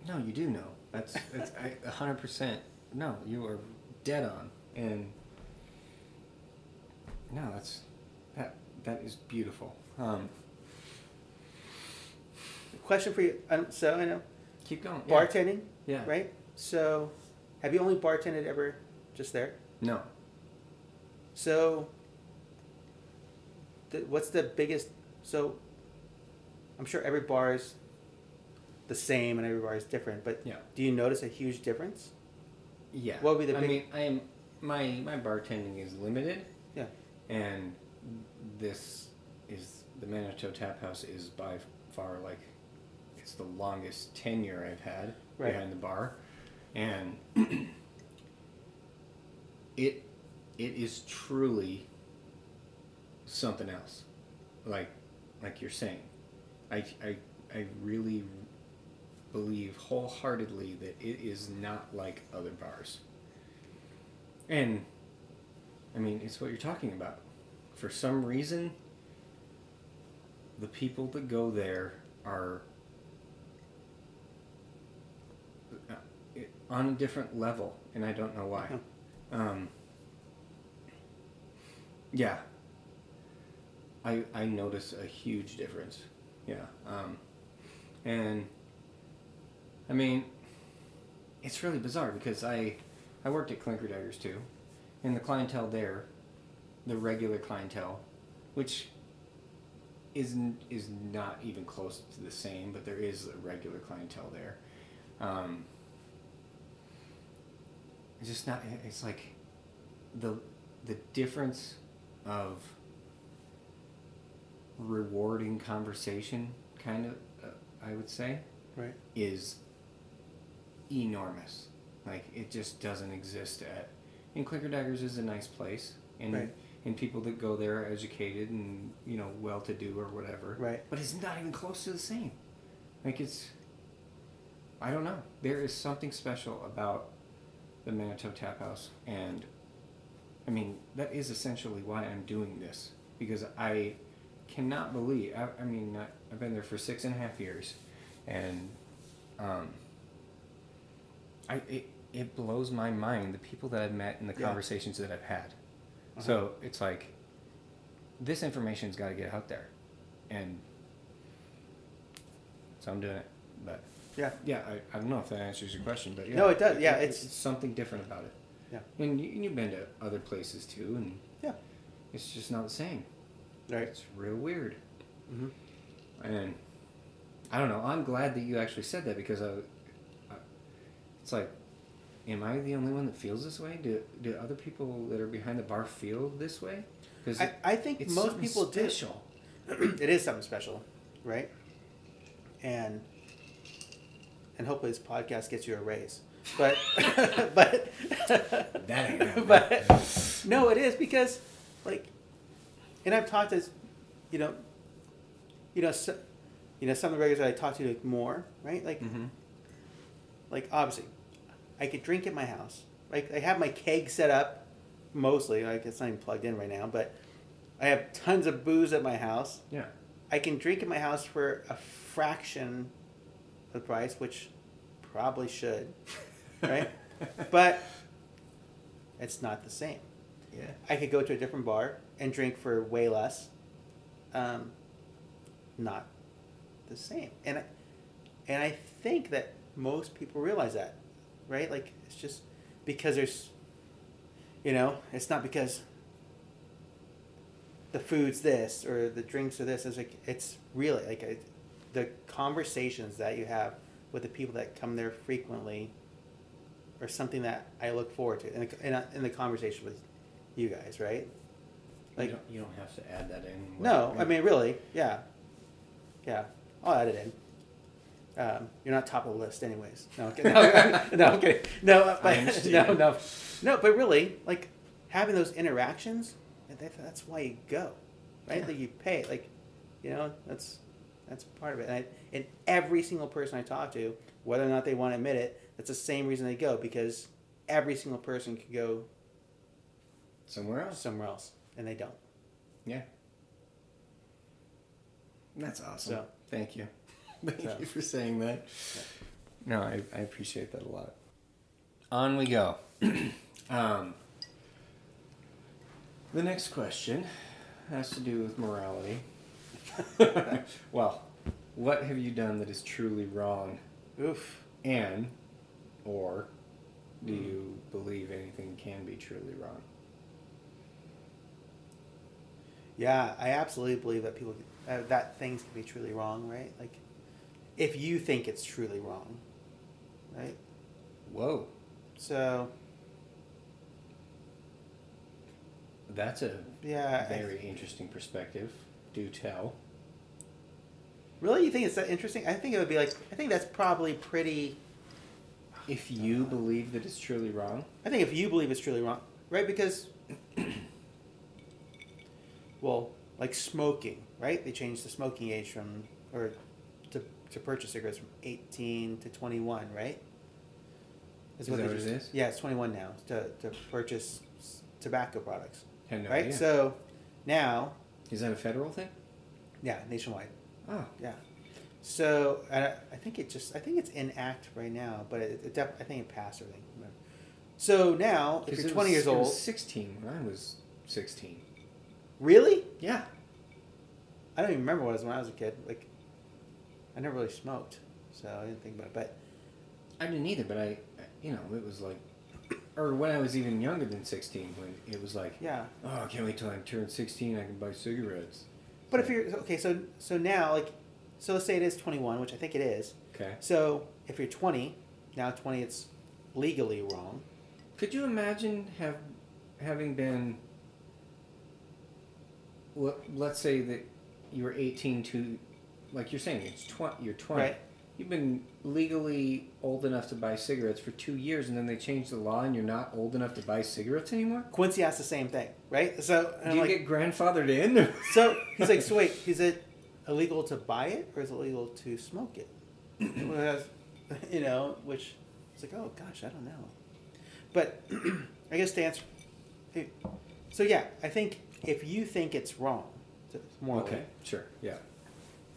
No, you do know. That's that's I- a hundred percent. No, you are dead on, and no, that's that that is beautiful. Um, Question for you. Um, so I know keep going. Yeah. bartending, Yeah. right? So, have you only bartended ever just there? No. So, the, what's the biggest? So, I'm sure every bar is the same and every bar is different. But Yeah. do you notice a huge difference? Yeah. What would be the I big- mean, I am my my bartending is limited, Yeah. and this is the Manito Tap House is by far like it's the longest tenure I've had Right. behind the bar, and it it is truly something else, like like you're saying. I I I really believe wholeheartedly that it is not like other bars. And I mean, it's what you're talking about. For some reason, the people that go there are uh, on a different level, and I don't know why. Um, yeah, I I notice a huge difference. Yeah, um, and I mean, it's really bizarre because I I worked at Clinkerdaggers too, and the clientele there, the regular clientele, which isn't is not even close to the same, but there is a regular clientele there. Um, it's just not. It's like the the difference of rewarding conversation, kind of. Uh, I would say Right. is enormous. Like it just doesn't exist at. And Clinkerdaggers is a nice place, and Right. and people that go there are educated and you know well to do or whatever. Right. But it's not even close to the same. Like it's. I don't know. There is something special about the Manito Tap House, and I mean that is essentially why I'm doing this because I cannot believe. I, I mean, I, I've been there for six and a half years, and um, I it, it blows my mind the people that I've met and the Yeah. conversations that I've had. Uh-huh. So it's like this information's got to get out there, and so I'm doing it. But Yeah. yeah, I, I don't know if that answers your question, but yeah, No, it does. Yeah, it's- something different about it. Yeah. And you, you've been to other places too, and Yeah. it's just not the same. Right. It's real weird. hmm And I don't know. I'm glad that you actually said that because I it's like am I the only one that feels this way? Do do other people that are behind the bar feel this way? Because I, I think most people special. do. it is something special, right? And and hopefully this podcast gets you a raise. But but That ain't happening. but no, it is because like, and I've talked to, you know, you know, so, you know, some of the regulars that I talk to like, more, right? Like, Mhm. like obviously, I could drink at my house. Like I have my keg set up, mostly. Like it's not even plugged in right now, but I have tons of booze at my house. Yeah. I can drink at my house for a fraction of the price, which probably should, right? but it's not the same. Yeah. I could go to a different bar and drink for way less. Um, not the same, and I, and I think that most people realize that, right? Like it's just because there's, you know, it's not because the food's this or the drinks are this. It's like it's really like it, the conversations that you have with the people that come there frequently, are something that I look forward to in the, in, a, in the conversation with you guys, right? Like Like- you don't, you don't have to add that in. No, I mean really, yeah, yeah. I'll add it in. Um, you're not top of the list, anyways. No, okay, no, no, I'm. No, but, no, no, no. But really, like having those interactions, that, that's why you go, right? Yeah. Like you pay, like you know, that's that's part of it. And, I, and every single person I talk to, whether or not they want to admit it, that's the same reason they go because every single person could go somewhere else. somewhere else, and they don't. Yeah. That's awesome. So- Thank you. Thank So. you for saying that. No, I, I appreciate that a lot. On we go. um, the next question has to do with morality. well, what have you done that is truly wrong? Oof. And, or, do you believe anything can be truly wrong? Yeah, I absolutely believe that people uh, that things can be truly wrong, right? Like, if you think it's truly wrong, right? Whoa, So that's a yeah, very interesting perspective. Do tell. really, you think it's that interesting? I think it would be like I think that's probably pretty. If you believe that it's truly wrong, I think if you believe it's truly wrong, right? Because, well, like smoking, right? They changed the smoking age from or to purchase cigarettes from eighteen to twenty one, right? Is they that what it is? Yeah, it's twenty one now to to purchase tobacco products. no right? idea. So now, is that a federal thing? yeah, nationwide, Oh, yeah. So I, I think it just I think it's in act right now, but it, it def, I think it passed or something. So now, if you're it 20 was- years old, sixteen when I was sixteen. really? Yeah, I don't even remember what it was when I was a kid. Like, I never really smoked, so I didn't think about it. But I didn't either, but I, you know, it was like, or when I was even younger than sixteen, when it was like, yeah, oh, I can't wait till I turn sixteen, I can buy cigarettes. but if you're okay, so so now like, so let's say it is 21, which I think it is. Okay. So if you're 20, now 20, it's legally wrong. Could you imagine have having been well, let's say that you were 18 to like you're saying it's 20 you're 20 Right. you've been legally old enough to buy cigarettes for 2 years and then they changed the law and you're not old enough to buy cigarettes anymore Quincy asked the same thing, right? So and do I'm you like, get grandfathered in So he's like, so wait, is it illegal to buy it or is it illegal to smoke it? You know, which it's like, oh gosh, I don't know. But I guess to answer, so yeah, I think if you think it's wrong, it's morally, okay sure yeah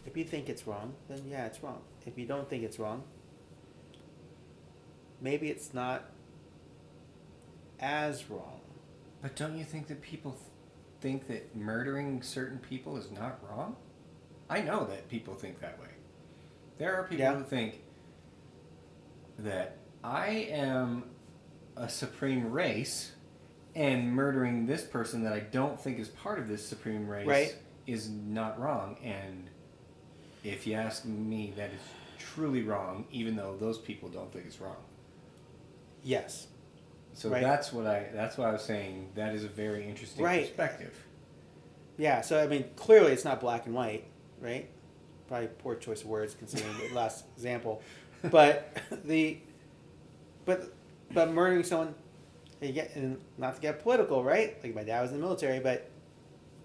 if you think it's wrong, then yeah, it's wrong. If you don't think it's wrong, maybe it's not as wrong. but don't you think that people th- think that murdering certain people is not wrong i know that people think that way there are people Yeah. who think that I am a supreme race and murdering this person that I don't think is part of this supreme race Right. is not wrong. And if you ask me, that is truly wrong, even though those people don't think it's wrong. Yes. So Right. that's what I that's why I was saying that is a very interesting Right. perspective. Yeah. So I mean, clearly it's not black and white, right? Probably poor choice of words considering the last example, but the, but but murdering someone, you get and not to get political, right? Like my dad was in the military, but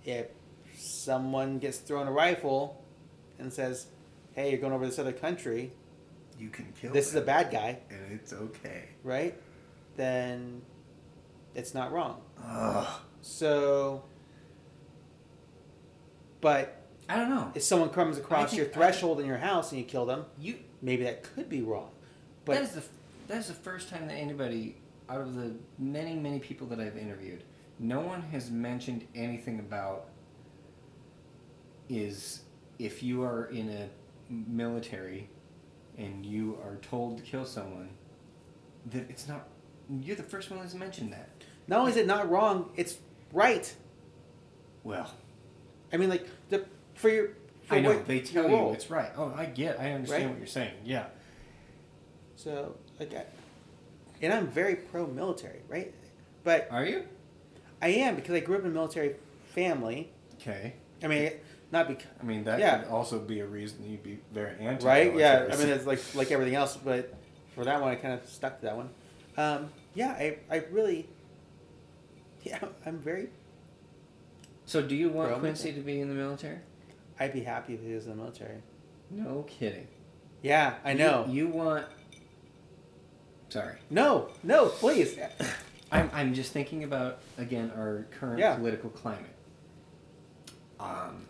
if someone gets thrown a rifle and says, "Hey, you're going over this other country. You can kill This is a bad guy," and it's okay. right? Then it's not wrong. Ugh. So, but I don't know. if someone comes across your I- threshold in your house and you kill them, You maybe that could be wrong. But that is the that is the first time that anybody out of the many many people that I've interviewed, no one has mentioned anything about is if you are in a military and you are told to kill someone that it's not you're the first one that's mentioned that. not only is it not wrong, it's right. Well, I mean, like the for your. For I know what- they tell you role. it's right. Oh, I get. I understand Right? what you're saying. Yeah. So like, I, and I'm very pro military, right? But Are you? I am because I grew up in a military family. Okay. I mean, not because I mean that Yeah. could also be a reason you'd be very anti. right? Yeah, I mean it's like like everything else, but for that one, I kind of stuck to that one. Um, yeah, I I really, yeah, I'm very. So, do you want Quincy to be in the military? I'd be happy if he was in the military. No kidding. Yeah, I know. You, you want. Sorry. no, no, please. I'm, I'm just thinking about, again, our current Yeah. political climate. Um,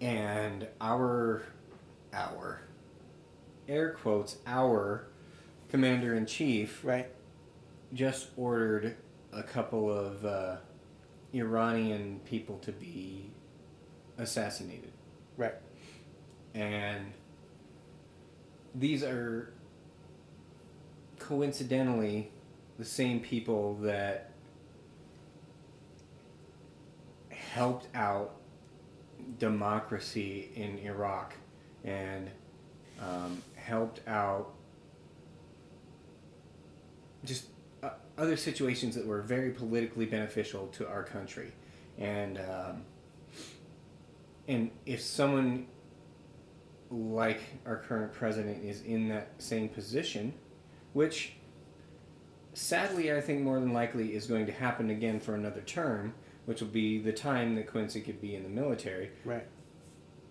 and our, our, air quotes, our commander in chief Right. just ordered a couple of uh, Iranian people to be assassinated. Right. And these are coincidentally the same people that helped out democracy in Iraq and um, helped out just uh, other situations that were very politically beneficial to our country. And um, and if someone like our current president is in that same position, which sadly I think more than likely is going to happen again for another term, which will be the time that Quincy could be in the military, Right.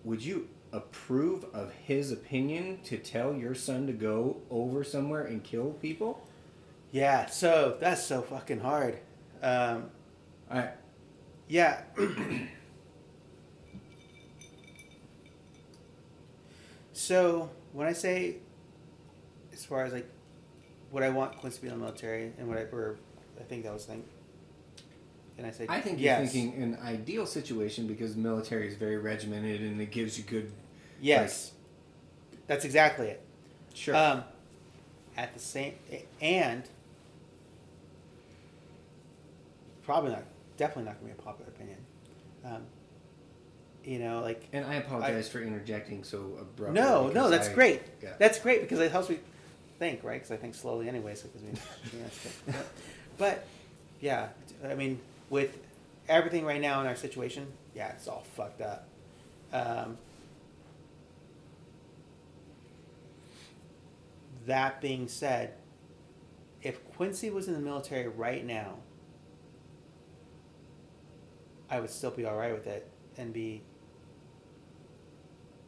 would you approve of his opinion to tell your son to go over somewhere and kill people? Yeah. So that's so fucking hard. Um, I yeah. so when I say, as far as like, what I want Quincy to be in the military and what I, or I think that was the thing. And I say, I think yes. you're thinking an ideal situation because military is very regimented and it gives you good Yes. That's exactly it. sure. Um, at the same, and probably not, definitely not going to be a popular opinion. Um, you know, like and I apologize for interjecting so abruptly. no, no, that's I- great. yeah. That's great because it helps me think, right? Because I think slowly anyway. So because we, yeah, that's good. but yeah, I mean, with everything right now in our situation, yeah, it's all fucked up. Um, that being said, if Quincy was in the military right now, I would still be all right with it and be.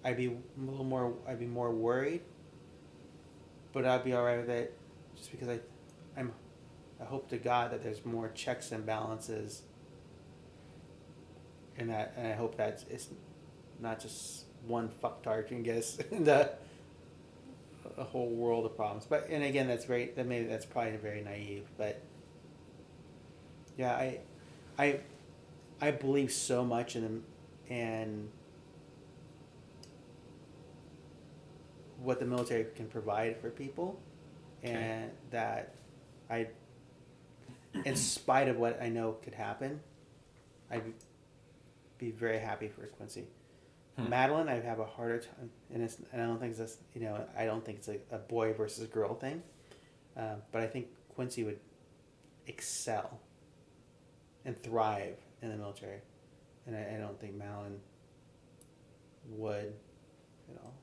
I'd be a little more. I'd be more worried, but I'd be all right with it, just because I, I hope to God that there's more checks and balances. And that, and I hope that it's not just one fucktard can get us into a whole world of problems. But and again, that's very that maybe that's probably very naive, but yeah, I, I, I believe so much in and what the military can provide for people, Okay. and that I, in spite of what I know could happen, I'd be very happy for Quincy. Hmm. Madeline, I have a harder time, and it's and I don't think it's you know I don't think it's a, a boy versus girl thing. Uh, but I think Quincy would excel and thrive in the military, and I, I don't think Madeline would at all.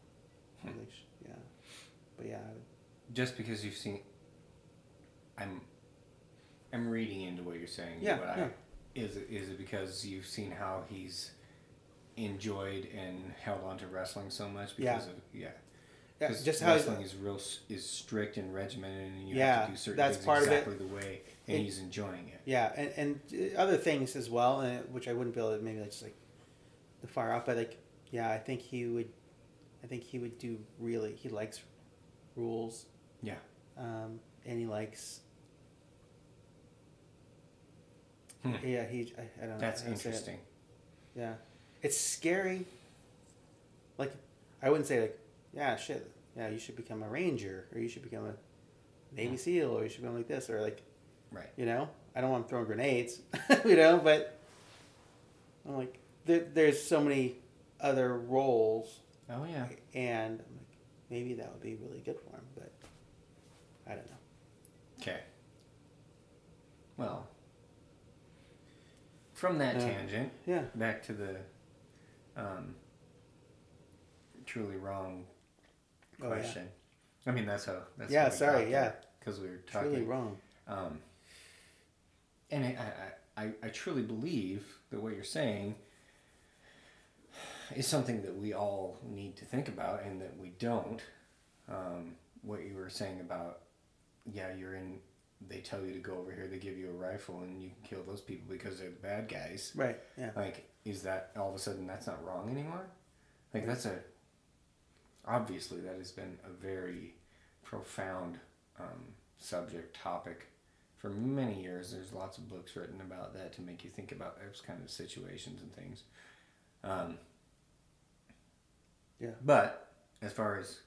Hmm. Yeah, but yeah, Just because you've seen, I'm, I'm reading into what you're saying. Yeah, But I, yeah. Is it is it because you've seen how he's enjoyed and held on to wrestling so much Yeah. because of yeah. yeah, just wrestling is real is strict and regimented, and you Yeah, have to do certain that's things part of it. exactly the way, and It- he's enjoying it. Yeah, and, and uh, other things as well, and which I wouldn't be able to maybe like just like the far off, but like yeah, I think he would, I think he would do really. He likes rules, Yeah. um, and he likes. Hmm. Yeah, he. I, I don't know. That's say it. interesting. Yeah, it's scary. Like, I wouldn't say like, yeah, shit, yeah, you should become a ranger, or you should become a Navy Hmm. SEAL, or you should become like this, or like Right. you know, I don't want him throwing grenades, you know, but I'm like, there, there's so many other roles, Oh yeah. and I'm like, maybe that would be really good for him, but I don't know. Okay. Well, from that tangent, Yeah, back to the um, truly wrong Oh, yeah. question. I mean, that's how. That's Yeah, how we sorry, yeah. Because we were talking. truly wrong. Um, and I, I, I, I truly believe that what you're saying is something that we all need to think about and that we don't. Um, what you were saying about, yeah, you're in, they tell you to go over here, they give you a rifle, and you can kill those people because they're the bad guys. Right. Yeah. Like, is that all of a sudden that's not wrong anymore? Like, that's a, obviously, that has been a very profound um, subject, topic for many years. There's lots of books written about that to make you think about those kind of situations and things. Um, Yeah. but as far as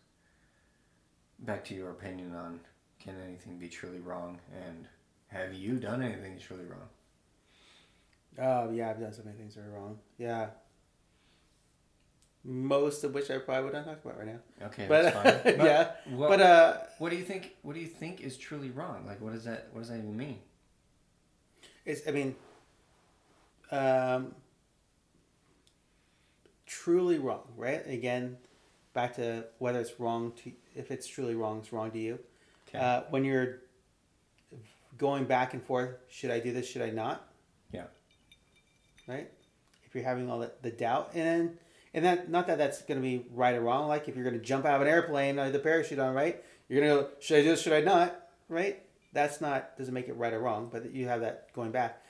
back to your opinion on can anything be truly wrong and have you done anything truly wrong? Oh yeah, I've done so many things that are wrong. Yeah. Most of which I probably would not talk about right now. Okay, But, that's fine. But yeah, what- but uh, What do you think? What do you think is truly wrong? Like, what does that? What does that even mean? it's I mean, um, truly wrong, right? Again, back to whether it's wrong to if it's truly wrong, it's wrong to you. Okay. Uh, when you're going back and forth, should I do this? Should I not? Yeah. Right. If you're having all that the doubt, and then, and that not that that's going to be right or wrong. Like if you're going to jump out of an airplane, with the parachute on, right? You're going to go, should I do this? Should I not? Right. That's not doesn't make it right or wrong, but you have that going back.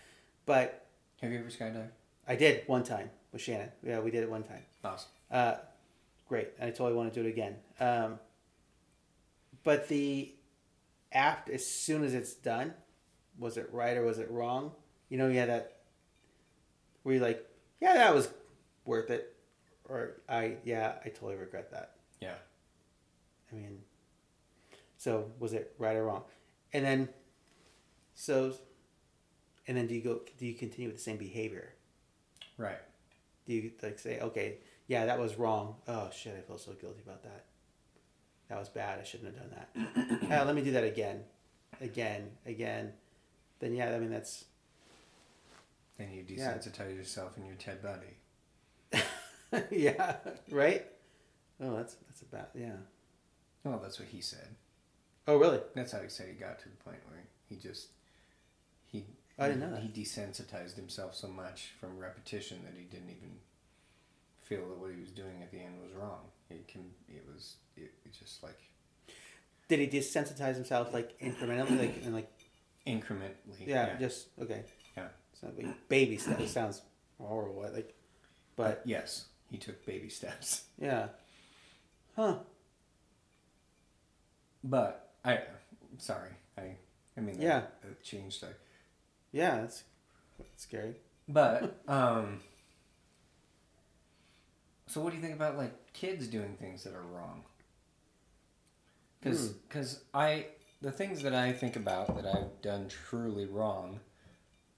But Have you ever skydived? I did one time with Shannon. Yeah, we did it one time. Awesome. Uh, great. I totally want to do it again. Um, but the apt, as soon as it's done, was it right or was it wrong? You know, you had that where you're like, yeah, that was worth it. Or I, yeah, I totally regret that. Yeah. I mean, so was it right or wrong? And then, so, and then do you go, do you continue with the same behavior? Right. Do you like say, okay, yeah, that was wrong. Oh shit, I feel so guilty about that. That was bad. I shouldn't have done that. uh, let me do that again, again, again. Then yeah, I mean that's Then you Yeah. desensitize yourself and your Ted Bundy. yeah, right. Oh, that's that's about yeah. Well, that's what he said. Oh really? That's how he said he got to the point where he just he. I didn't know that. He desensitized himself so much from repetition that he didn't even feel that what he was doing at the end was wrong. It can. It was. It, it just like Did he desensitize himself like incrementally, like and like incrementally. yeah, just okay. Yeah. So like baby steps. Sounds horrible. Like, but yes, he took baby steps. yeah, huh? But I, sorry, I, I mean, that, Yeah. that changed. I, Yeah, that's, that's scary. but um, so what do you think about like kids doing things that are wrong? Because because I the things that I think about that I've done truly wrong,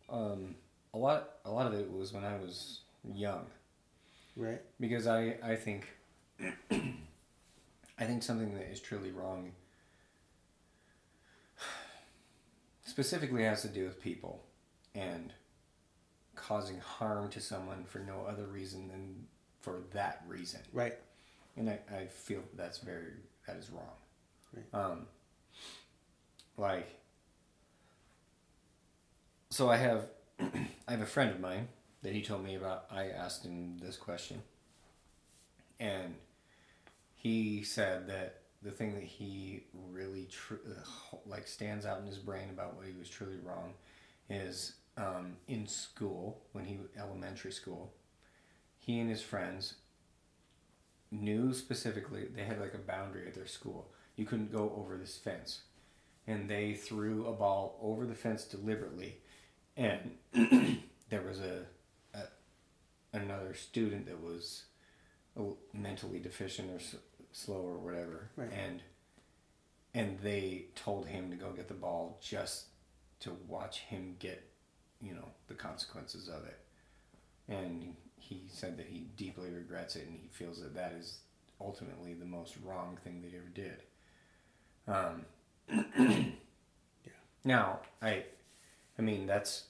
um, a lot a lot of it was when I was young. Right. because I I think I think something that is truly wrong. specifically has to do with people and causing harm to someone for no other reason than for that reason. Right. And I, I feel that's very that is wrong. Right. Um, like so I have I have a friend of mine that he told me about I asked him this question. And he said that the thing that he really tr- like stands out in his brain about what he was truly wrong is um, in school when he elementary school he and his friends knew specifically they had like a boundary at their school. You couldn't go over this fence. And they threw a ball over the fence deliberately. And there was a, a another student that was mentally deficient or s- slow or whatever. Right. and and they told him to go get the ball just to watch him get you know the consequences of it. And he said that he deeply regrets it and he feels that that is ultimately the most wrong thing that he ever did. Um, Yeah. now i i mean that's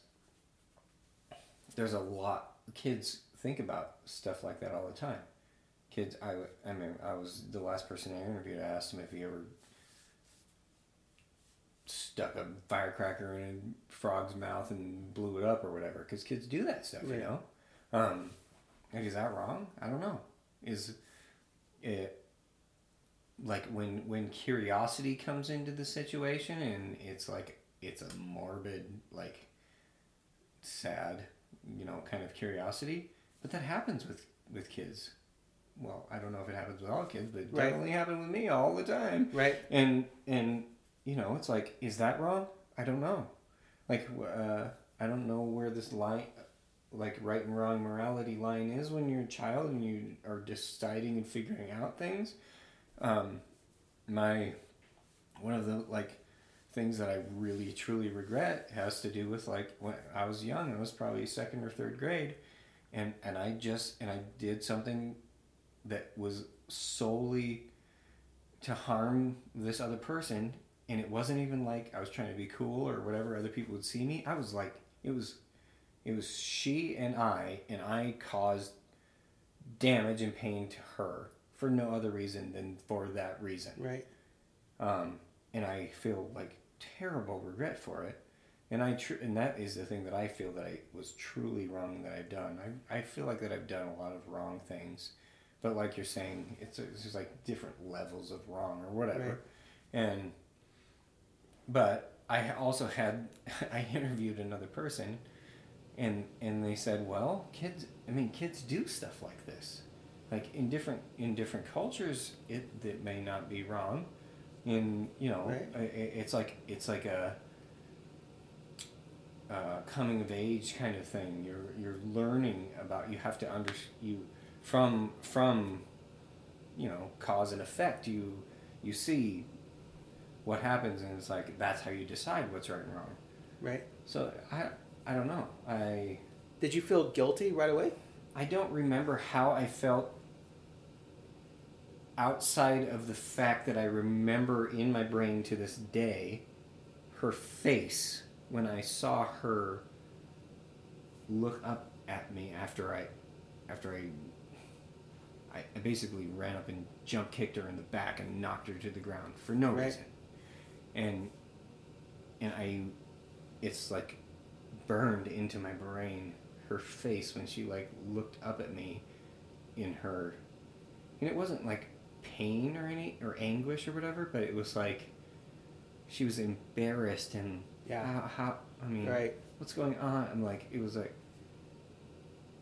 there's a lot kids think about stuff like that all the time. Kids I, I mean i was the last person i interviewed i asked him if he ever stuck a firecracker in a frog's mouth and blew it up or whatever because kids do that stuff you know? Um like is that wrong? I don't know. Is it like when when curiosity comes into the situation and it's like it's a morbid like sad you know kind of curiosity but that happens with with kids. Well i don't know if it happens with all kids but it Right. definitely happened with me all the time. Right. and and you know it's like is that wrong? I don't know. Like uh, i don't know where this line like right and wrong morality line is when you're a child and you are deciding and figuring out things um, my one of the like things that i really truly regret has to do with like when i was young i was probably second or third grade and and i just and i did something that was solely to harm this other person and it wasn't even like I was trying to be cool or whatever other people would see me. I was like it was it was she and I and I caused damage and pain to her for no other reason than for that reason. Right. Um, and I feel like terrible regret for it. And I tr- and that is the thing that I feel that I was truly wrong that I've done. I, I feel like that I've done a lot of wrong things, but like you're saying, it's, it's just like different levels of wrong or whatever. Right. And but I also had I interviewed another person, and and they said, well, kids. I mean, kids do stuff like this, like in different in different cultures, it it may not be wrong. In you know, Right. it's like it's like a. Uh, coming of age kind of thing. You're you're learning about. You have to under you from from, you know, cause and effect. You you see what happens and it's like that's how you decide what's right and wrong Right. so i i don't know i Did you feel guilty right away? i don't remember how i felt outside of the fact that i remember in my brain to this day her face when i saw her look up at me after i after i I basically ran up and jump kicked her in the back and knocked her to the ground for no Right. reason. And and I it's like burned into my brain her face when she like looked up at me in her and it wasn't like pain or any or anguish or whatever, but it was like she was embarrassed and Yeah. how, how I mean Right. what's going on? I'm like, it was like,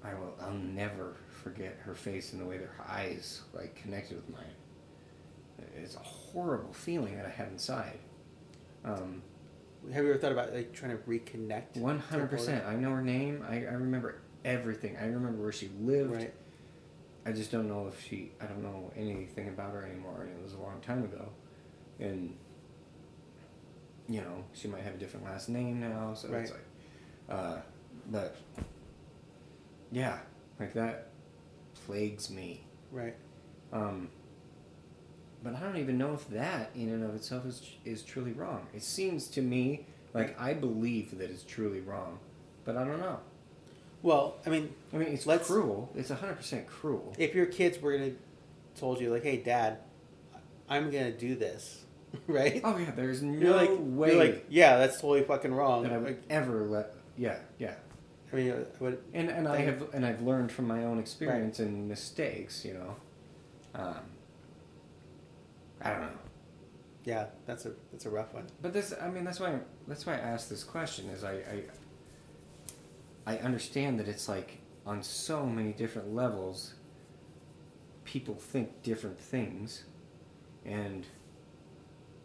I will, I'll never forget her face and the way their eyes like connected with mine. It's a horrible feeling that I had inside. Um, Have you ever thought about like trying to reconnect? one hundred percent. I know her name. I, I remember everything. I remember where she lived. Right. I just don't know if she. I don't know anything about her anymore, and it was a long time ago. And you know, she might have a different last name now, so it's like, uh, but yeah, like that plagues me. Right. Um, but I don't even know if that, in and of itself, is is truly wrong. It seems to me Like I believe that it's truly wrong, but I don't know. Well, I mean, I mean, it's Let's- cruel. It's hundred percent cruel. if your kids were gonna told you like, "Hey, Dad, I'm gonna do this," right? Oh yeah, there's no you're like, way you're like, yeah, that's totally fucking wrong. that I would Like, ever let. Yeah, yeah. I mean, I would And and I have and I've learned from my own experience and mistakes. You know. Um, I don't know. yeah, that's a that's a rough one. But this, I mean, that's why that's why I asked this question. Is I, I I understand that it's like on so many different levels. People think different things, and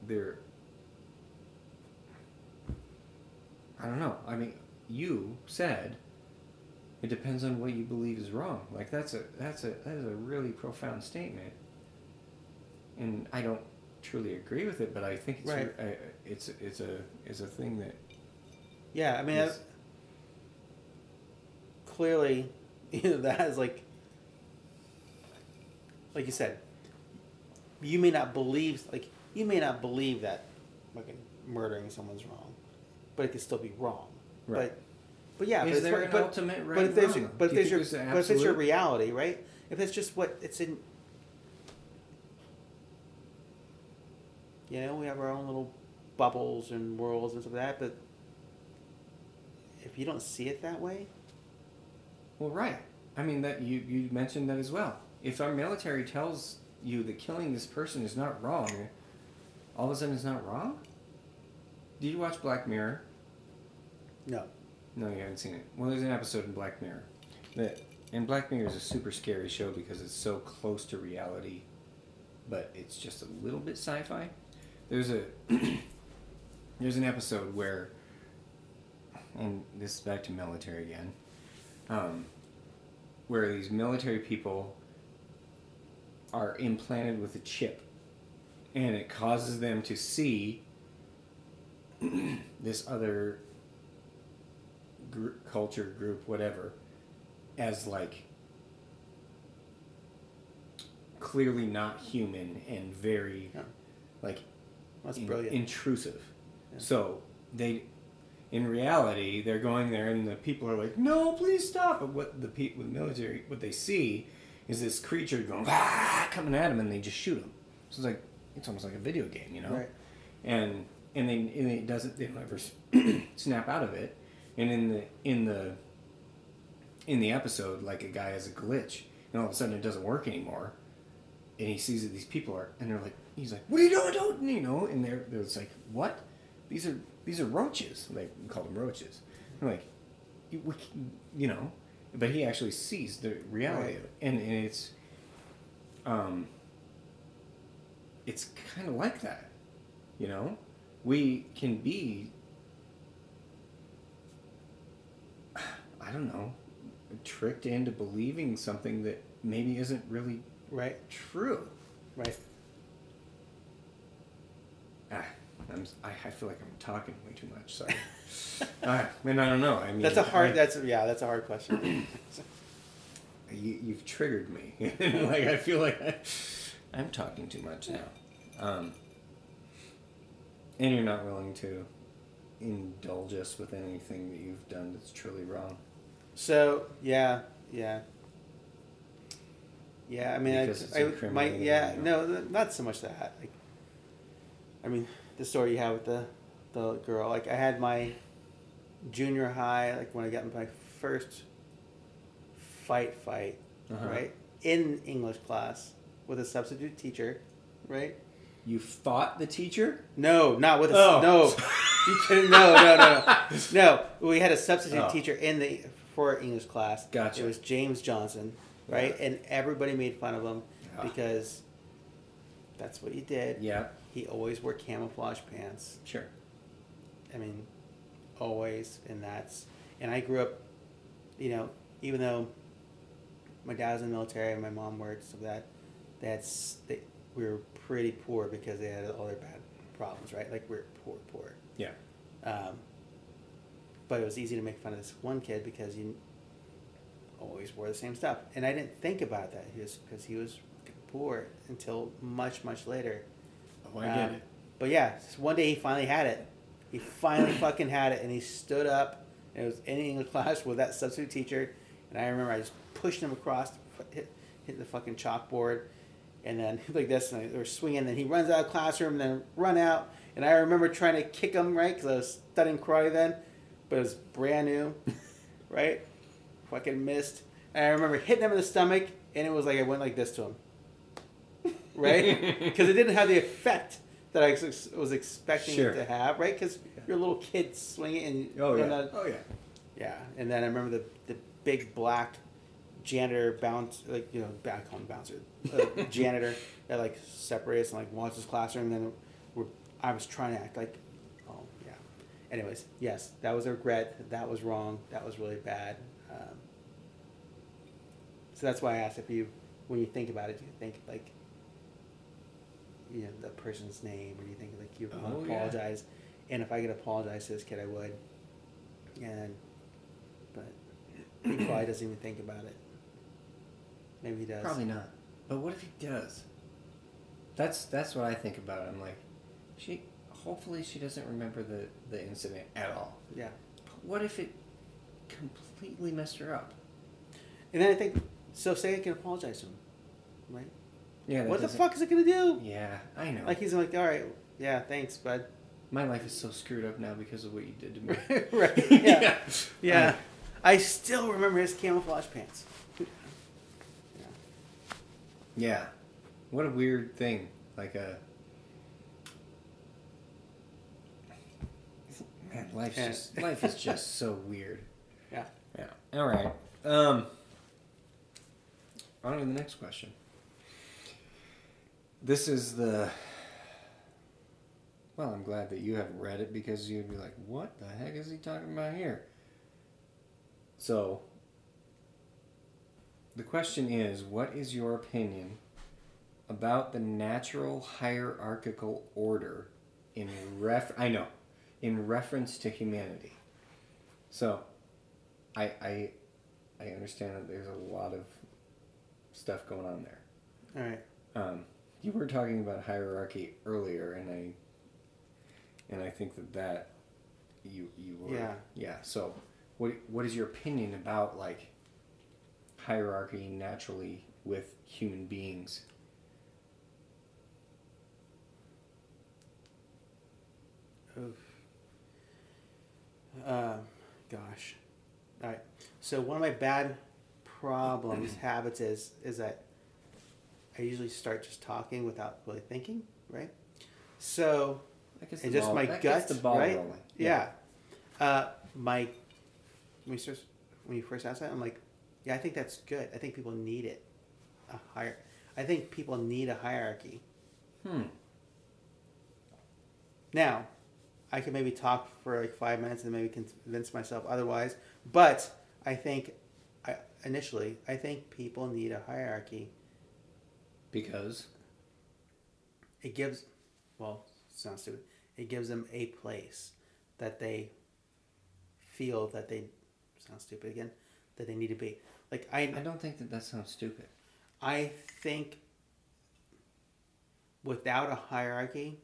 they're. I don't know. I mean, you said it depends on what you believe is wrong. Like that's a that's a that is a really profound statement, and I don't truly agree with it, but I think it's Right. uh, it's it's a it's a thing that Yeah, I mean, is- clearly, you know, that is like, like you said, you may not believe, like, you may not believe that fucking murdering someone's wrong, but it could still be wrong. Right. But, but yeah, Is but, there an but, ultimate right but if there's, wrong? but if there's your, think there's an but if it's your reality, right? If it's just what it's in, you know, we have our own little bubbles and worlds and stuff like that, but if you don't see it that way, Well, right. I mean that you you mentioned that as well. If our military tells you that killing this person is not wrong, all of a sudden it's not wrong. Did you watch Black Mirror? no. No, you haven't seen it. Well, there's an episode in Black Mirror that, and Black Mirror is a super scary show because it's so close to reality, but it's just a little bit sci-fi. There's a there's an episode where, and this is back to military again, um, where these military people are implanted with a chip, and it causes them to see this other gr- culture group whatever as like clearly not human and very Yeah. like That's in- brilliant. intrusive Yeah. so they in reality they're going there and the people are like no please stop but what the people with military what they see is this creature going ah, coming at them and they just shoot them so it's like it's almost like a video game you know Right. and and they and it doesn't they don't ever snap out of it and in the in the in the episode like a guy has a glitch and all of a sudden it doesn't work anymore and he sees that these people are and they're like he's like what are you doing don't you know and they're they're like what? These are these are roaches. They call them roaches. I'm like you, we, you know but he actually sees the reality Right. of it. And, and it's um it's kind of like that you know? We can be i don't know tricked into believing something that maybe isn't really Right. true Right. ah, I'm, I, I feel like i'm talking way too much sorry ah, mean, i don't know i mean That's a hard. I- that's yeah. That's a hard question. you, you've triggered me like i feel like I, i'm talking too much now um, and you're not willing to indulge us with anything that you've done that's truly wrong so yeah, yeah, yeah. I mean, I, I might. incriminating, Yeah, no, not so much that. Like, I mean, the story you have with the the girl. Like, I had my junior high. Like when I got my first fight, fight, Uh-huh. right in English class with a substitute teacher, right? you fought the teacher No, not with a Oh. no. You no, no, no. No, we had a substitute Oh. teacher in the for English class. Gotcha. It was James Johnson, right? And everybody made fun of him Ah. because that's what he did. yeah He always wore camouflage pants. sure I mean, always, and that's and I grew up, you know, even though my dad was in the military and my mom worked, so that that's they, we were pretty poor because they had all their bad problems, right? Like we are poor, poor. yeah Um, but it was easy to make fun of this one kid because you always wore the same stuff, and I didn't think about that. Was because he was poor until much, much later. oh i get Um, it But yeah, so one day he finally had it. He finally fucking had it, and he stood up. And it was in English class with that substitute teacher, and I remember I just pushed him across, hit, hit the fucking chalkboard, and then like this, and they were swinging. And then he runs out of classroom, and then run out. And I remember trying to kick him right because I was studying karate then, but it was brand new, right? Fucking missed. And I remember hitting him in the stomach, and it was like I went like this to him, right? Because it didn't have the effect that I was expecting Sure. it to have, right? Because you're a little kid swinging, and Oh and, yeah. uh, Oh yeah. yeah, and then I remember the the big black janitor bounce like you know call him bouncer uh, janitor that like separates and like watches his classroom. And then we're, I was trying to act like oh yeah. Anyways, yes, that was a regret. That was wrong. That was really bad. Um, so that's why I asked if you when you think about it, do you think like you know the person's name, or do you think like you want Oh, to yeah. apologize? And if I could apologize to this kid, I would. And but he probably doesn't even think about it. Maybe he does. Probably not. But what if he does? That's that's what I think about. I'm like, she hopefully she doesn't remember the the incident at all. Yeah. But what if it completely messed her up? And then I think so. Say I can apologize to him, right? Yeah. what the fuck is it gonna do? Yeah, I know. Like he's like, all right, yeah, thanks, bud. My life is so screwed up now because of what you did to me. right? Yeah. Yeah. Uh, I still remember his camouflage pants. Yeah. Yeah. What a weird thing. Like uh, a. Man, life's Yeah. just life is just so weird. Yeah. Yeah. All right. Um. On to the next question. This is the. Well, I'm glad that you haven't read it because you'd be like, "What the heck is he talking about here?" So. The question is, what is your opinion about the natural hierarchical order in ref? I know, in reference to humanity. So, I I I understand that there's a lot of stuff going on there. All right. Um, you were talking about hierarchy earlier, and I and I think that that you you were Yeah. yeah. So, what what is your opinion about like hierarchy naturally with human beings? Oof. Um, gosh. All right. So one of my bad problems, habits is is that I usually start just talking without really thinking, right? So and just ball- my that gut, the ball right? rolling. Yeah. Uh, my when you first when you first asked that, I'm like, yeah, I think that's good. I think people need it. A higher. I think people need a hierarchy. Hmm. Now, I could maybe talk for like five minutes and maybe convince myself otherwise. But I think, I, initially, I think people need a hierarchy. Because It gives, well, sounds stupid. It gives them a place that they feel that they sounds stupid again that they need to be. Like I, I don't think that that sounds stupid. I think without a hierarchy,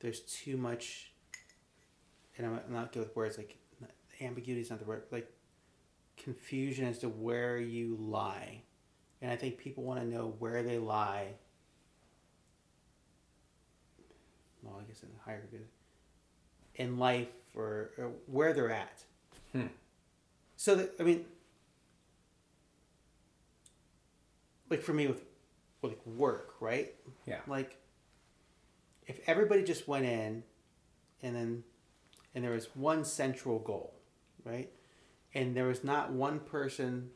there's too much, and I'm not good with words, like, ambiguity is not the word, like, confusion as to where you lie. And I think people want to know where they lie. Well, I guess in the hierarchy, in life or, or where they're at. Hmm. So, that, I mean, like for me with, with like work, right? Yeah. Like, if everybody just went in, and then, and there was one central goal, right? And there was not one person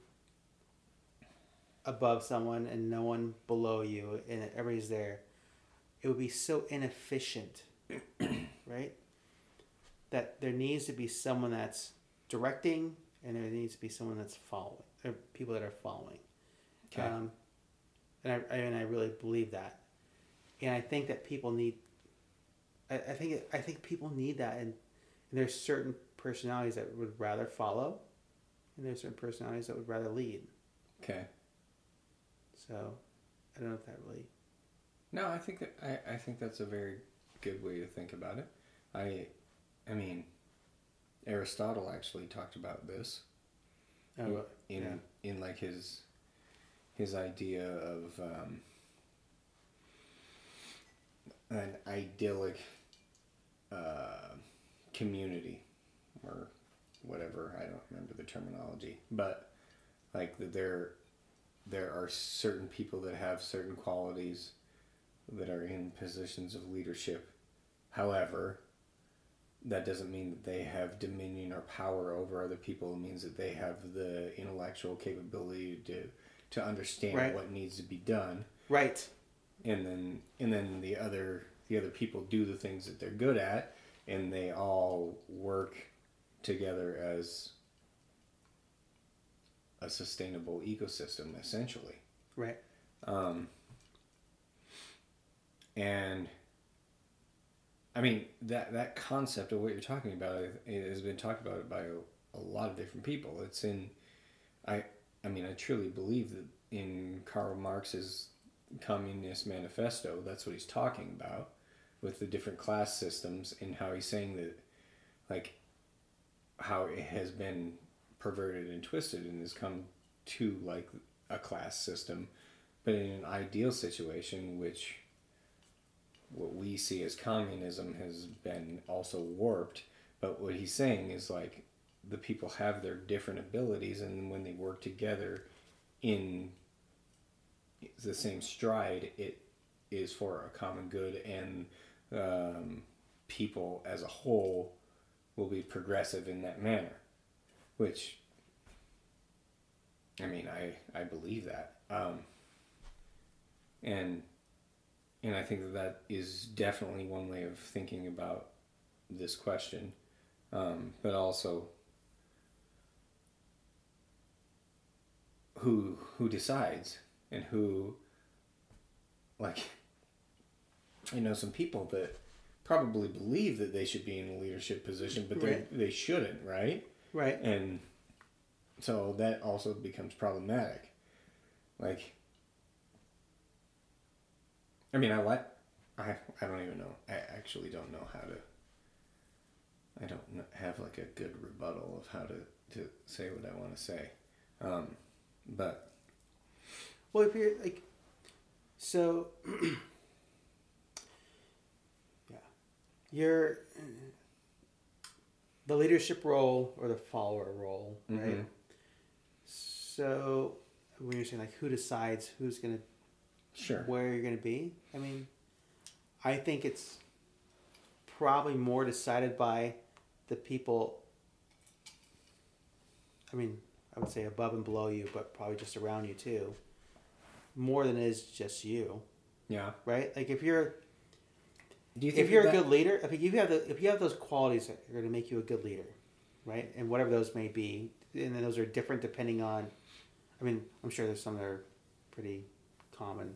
above someone and no one below you, and everybody's there, it would be so inefficient, right? That there needs to be someone that's directing, and there needs to be someone that's following, or people that are following. Okay. Um, and I and I really believe that, and I think that people need. I, I think I think people need that, and, and there's certain personalities that would rather follow, and there's certain personalities that would rather lead. Okay. So, I don't know if that really. No, I think that I, I think that's a very good way to think about it. I, I mean, Aristotle actually talked about this Oh, in well, in, yeah. in like his his idea of um, an idyllic uh, community or whatever I don't remember the terminology but like that there there are certain people that have certain qualities that are in positions of leadership however that doesn't mean that they have dominion or power over other people. It means that they have the intellectual capability to to understand Right. what needs to be done, Right. and then and then the other the other people do the things that they're good at, and they all work together as a sustainable ecosystem, essentially. Right. Um, and I mean that that concept of what you're talking about it has been talked about by a, a lot of different people. It's in, I I mean I truly believe that in Karl Marx's Communist Manifesto, that's what he's talking about with the different class systems and how he's saying that, like, how it has been perverted and twisted and has come to like a class system, but in an ideal situation, which what we see as communism has been also warped. But what he's saying is like the people have their different abilities, and when they work together in the same stride, it is for a common good, and um, people as a whole will be progressive in that manner. Which, I mean, I I believe that, um, and and I think that that is definitely one way of thinking about this question, um, but also who who decides and who like I know some people that probably believe that they should be in a leadership position, but they Right. they shouldn't, right? Right. And so that also becomes problematic. Like, I mean, I like, I, I don't even know. I actually don't know how to, I don't have like a good rebuttal of how to, to say what I want to say. Um, but, Well, if you're like, so, yeah, you're the leadership role or the follower role, right? Mhm. So when you're saying like who decides who's gonna sure. where you're gonna be, I mean, I think it's probably more decided by the people. I mean, I would say above and below you, but probably just around you too. More than it is just you, Yeah. right? Like if you're Do you if you're a good leader, if you have the if you have those qualities that are going to make you a good leader, right? And whatever those may be, and then those are different depending on. I mean, I'm sure there's some that are pretty common,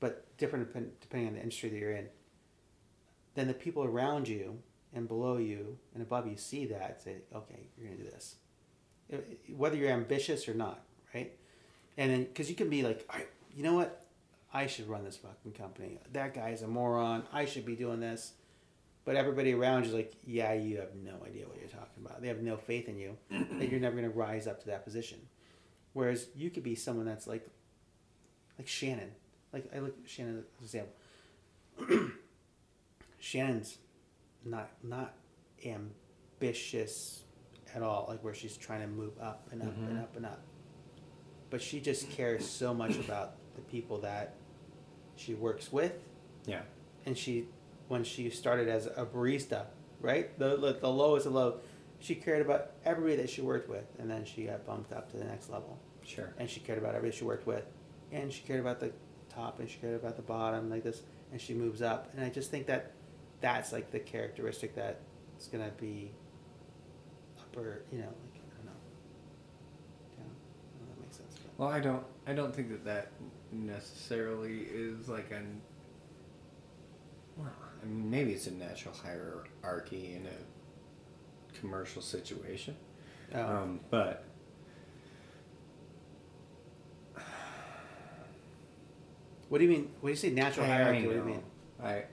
but different depending on the industry that you're in. Then the people around you and below you and above you see that say, okay, you're going to do this, whether you're ambitious or not, right? And then because you can be like, all right, you know what, I should run this fucking company. That guy's a moron. I should be doing this. But everybody around you is like, yeah, you have no idea what you're talking about. They have no faith in you that you're never going to rise up to that position. Whereas you could be someone that's like, like Shannon. Like I look at Shannon as an example. Shannon's not not ambitious at all. Like where she's trying to move up and up and Mhm. up and up. But she just cares so much about the people that she works with Yeah. and she when she started as a barista right the, the, the lowest of low she cared about everybody that she worked with and then she got bumped up to the next level Sure. and she cared about everybody she worked with and she cared about the top and she cared about the bottom like this and she moves up and i just think that that's like the characteristic that is going to be upper you know like i don't know yeah, I don't know that makes sense but. Well, I don't. I don't think that that necessarily is like an. Well, I mean, maybe it's a natural hierarchy in a commercial situation, Oh. um, but what do you mean when you say natural I- I hierarchy what do you mean I,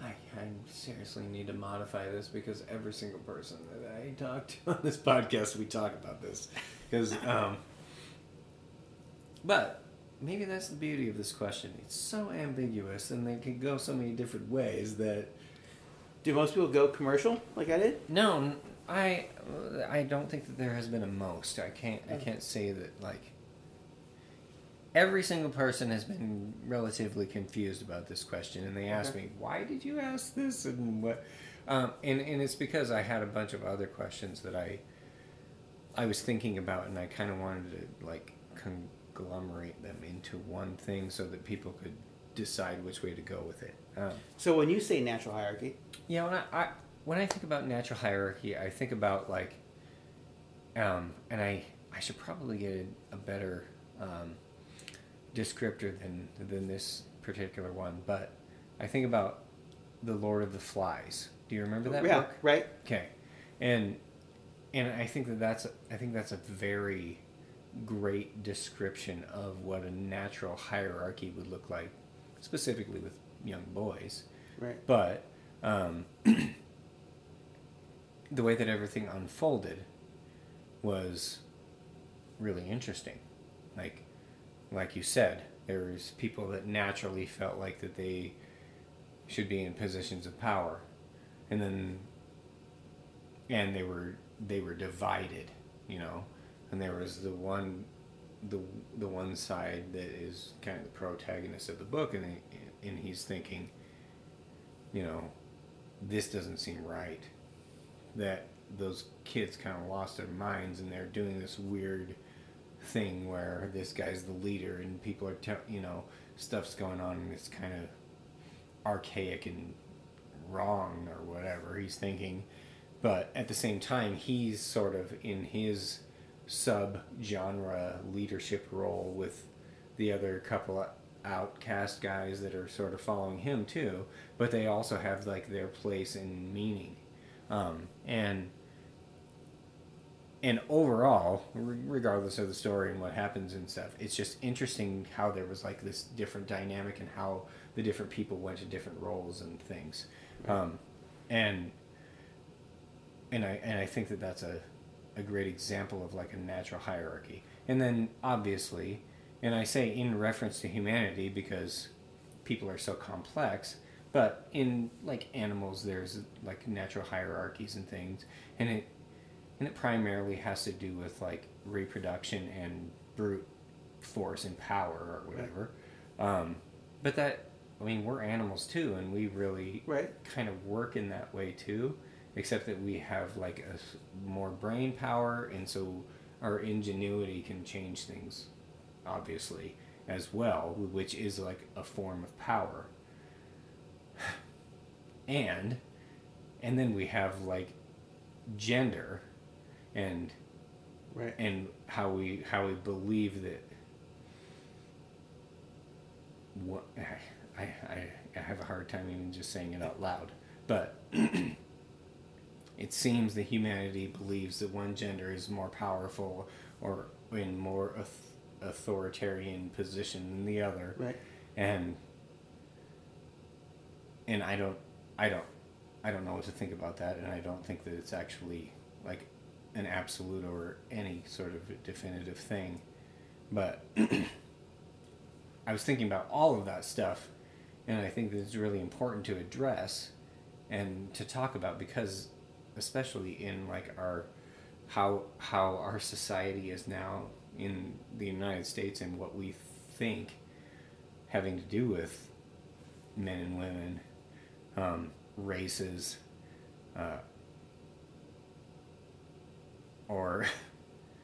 I, I seriously need to modify this because every single person that I talk to on this podcast, we talk about this. Because, um, but maybe that's the beauty of this question. It's so ambiguous and they can go so many different ways that. Do most people go commercial like I did? No, I I don't think that there has been a most. I can't, I can't say that like. Every single person has been relatively confused about this question, and they ask Okay. me, "Why did you ask this?" and what, um, and and it's because I had a bunch of other questions that I, I was thinking about, and I kind of wanted to like conglomerate them into one thing so that people could decide which way to go with it. Um, So when you say natural hierarchy, yeah, when I, I when I think about natural hierarchy, I think about like, um, and I I should probably get a, a better um, descriptor than than this particular one, but I think about the Lord of the Flies. Do you remember that yeah, book? right. Okay, and and I think that that's I think that's a very great description of what a natural hierarchy would look like, specifically with young boys. Right. But um, the way that everything unfolded was really interesting. Like, like you said, there was people that naturally felt like that they should be in positions of power, and then and they were they were divided, you know, and there was the one the the one side that is kind of the protagonist of the book, and he, and he's thinking, you know, this doesn't seem right. That those kids kind of lost their minds and they're doing this weird thing where this guy's the leader and people are, te- you know, stuff's going on and it's kind of archaic and wrong or whatever he's thinking. But at the same time, he's sort of in his sub genre leadership role with the other couple outcast guys that are sort of following him too, but they also have like their place and meaning. Um, and and overall, regardless of the story and what happens and stuff, it's just interesting how there was like this different dynamic and how the different people went to different roles and things. Um, and and I and I think that that's a a great example of like a natural hierarchy. And then obviously, and I say in reference to humanity because people are so complex, but in like animals there's like natural hierarchies and things and it and it primarily has to do with like reproduction and brute force and power or whatever. Um, but that I mean we're animals too and we really Right. kind of work in that way too, except that we have like a more brain power, and so our ingenuity can change things, obviously, as well, which is like a form of power. And, and then we have like gender, and Right. and how we how we believe that what I, I, I have a hard time even just saying it out loud but it seems that humanity believes that one gender is more powerful or in more authoritarian position than the other Right. and and I don't I don't I don't know what to think about that and I don't think that it's actually like an absolute or any sort of definitive thing but I was thinking about all of that stuff and I think that it's really important to address and to talk about because especially in like our how how our society is now in the United States and what we think having to do with men and women, um, races, uh, or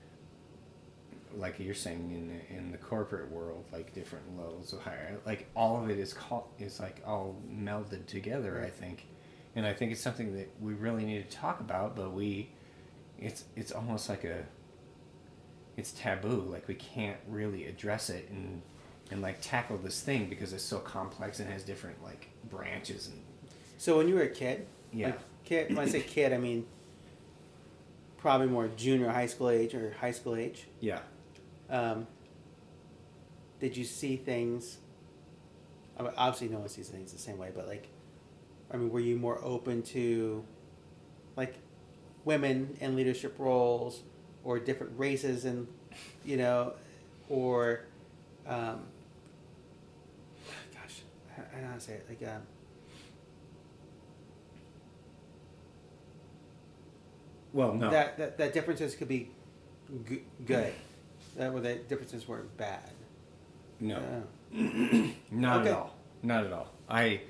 like you're saying in the, in the corporate world, like different levels of higher, like all of it is called is like all melded together. I think, and I think it's something that we really need to talk about, but we, it's it's almost like a it's taboo. Like we can't really address it and and like tackle this thing because it's so complex and has different like branches and So when you were a kid, Yeah. like, kid. When I say kid, I mean probably more junior high school age or high school age. yeah. Um, did you see things? Obviously, no one sees things the same way, but like, I mean, were you more open to, like, women in leadership roles, or different races, and you know, or, um, gosh, I, I don't know how to say it. Like, um, Well, no. that, that that differences could be g- good, that where the differences weren't bad. no. Uh, Not Okay. at all. Not at all. I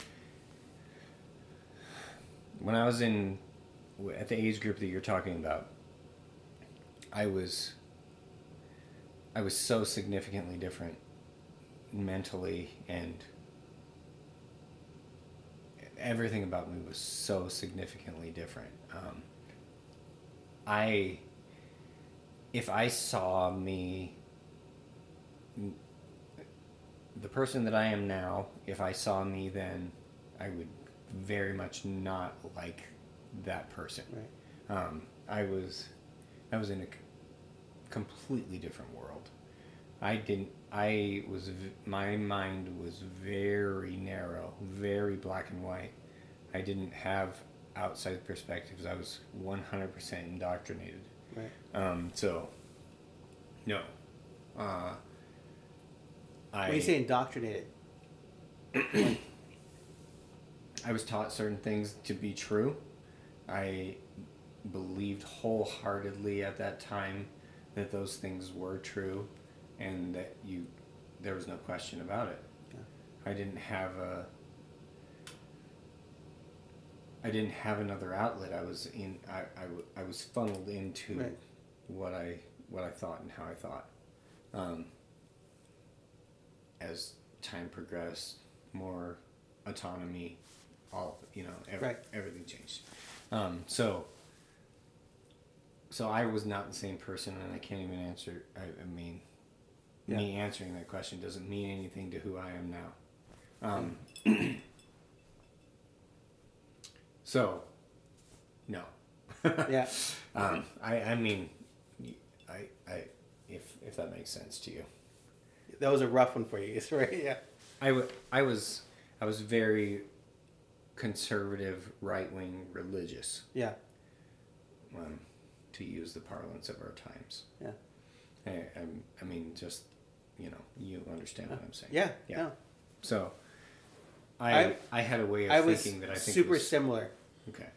when I was in at the age group that you're talking about, I was I was so significantly different mentally and everything about me was so significantly different. Um, I if I saw me the person that I am now, if I saw me then, I would very much not like that person. right. Um, I was, I was in a completely different world. I didn't. I was. My mind was very narrow, very black and white. I didn't have outside perspectives. I was one hundred percent indoctrinated. Right. Um, so, no. Uh, I, When you say indoctrinated, I was taught certain things to be true. I believed wholeheartedly at that time that those things were true and that you there was no question about it. Yeah. I didn't have a I didn't have another outlet. I was in I, I, I was funneled into Right. what I what I thought and how I thought. Um, as time progressed, more autonomy, all of it, you know, ev- Right. everything changed. Um, so, so I was not the same person, and I can't even answer. I, I mean, me answering that question doesn't mean anything to who I am now. Um, so, no. yeah, Um, I, I mean, I, I, if if that makes sense to you, that was a rough one for you, right? Yeah. I, w- I was I was very conservative, right wing, religious, Yeah. um, to use the parlance of our times. Yeah. I, I mean, just you know, you understand what I'm saying. Yeah. Yeah. No. So, I I- I, had a way of I thinking that I think super was, similar. okay.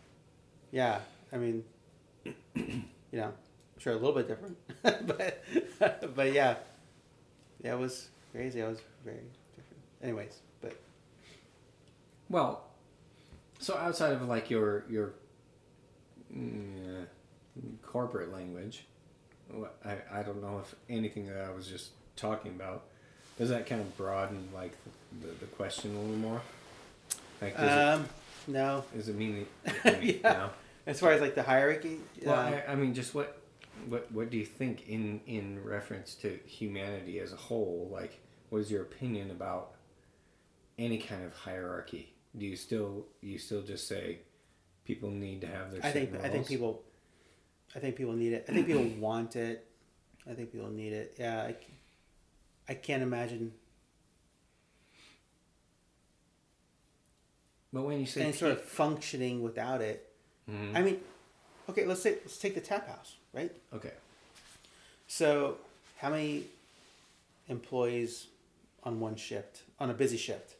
Yeah. I mean, you know, I'm sure a little bit different, but but yeah, yeah, it was crazy. I was very different. Anyways, but Well, so outside of like your your mm, uh, corporate language, I I don't know if anything that I was just talking about does that kind of broaden like the, the question a little more. Like, um, no. does it mean that? Yeah. no? As far as like the hierarchy, Well, uh, I, I mean, just what what what do you think in in reference to humanity as a whole? Like, what is your opinion about any kind of hierarchy? Do you still you still just say people need to have their? I think certain I think people, I think people need it. I think people want it. I think people need it. Yeah, I can't imagine But when you say any sort of functioning without it. Mhm. I mean, okay, let's say let's take the tap house, right? okay, So, how many employees on one shift on a busy shift,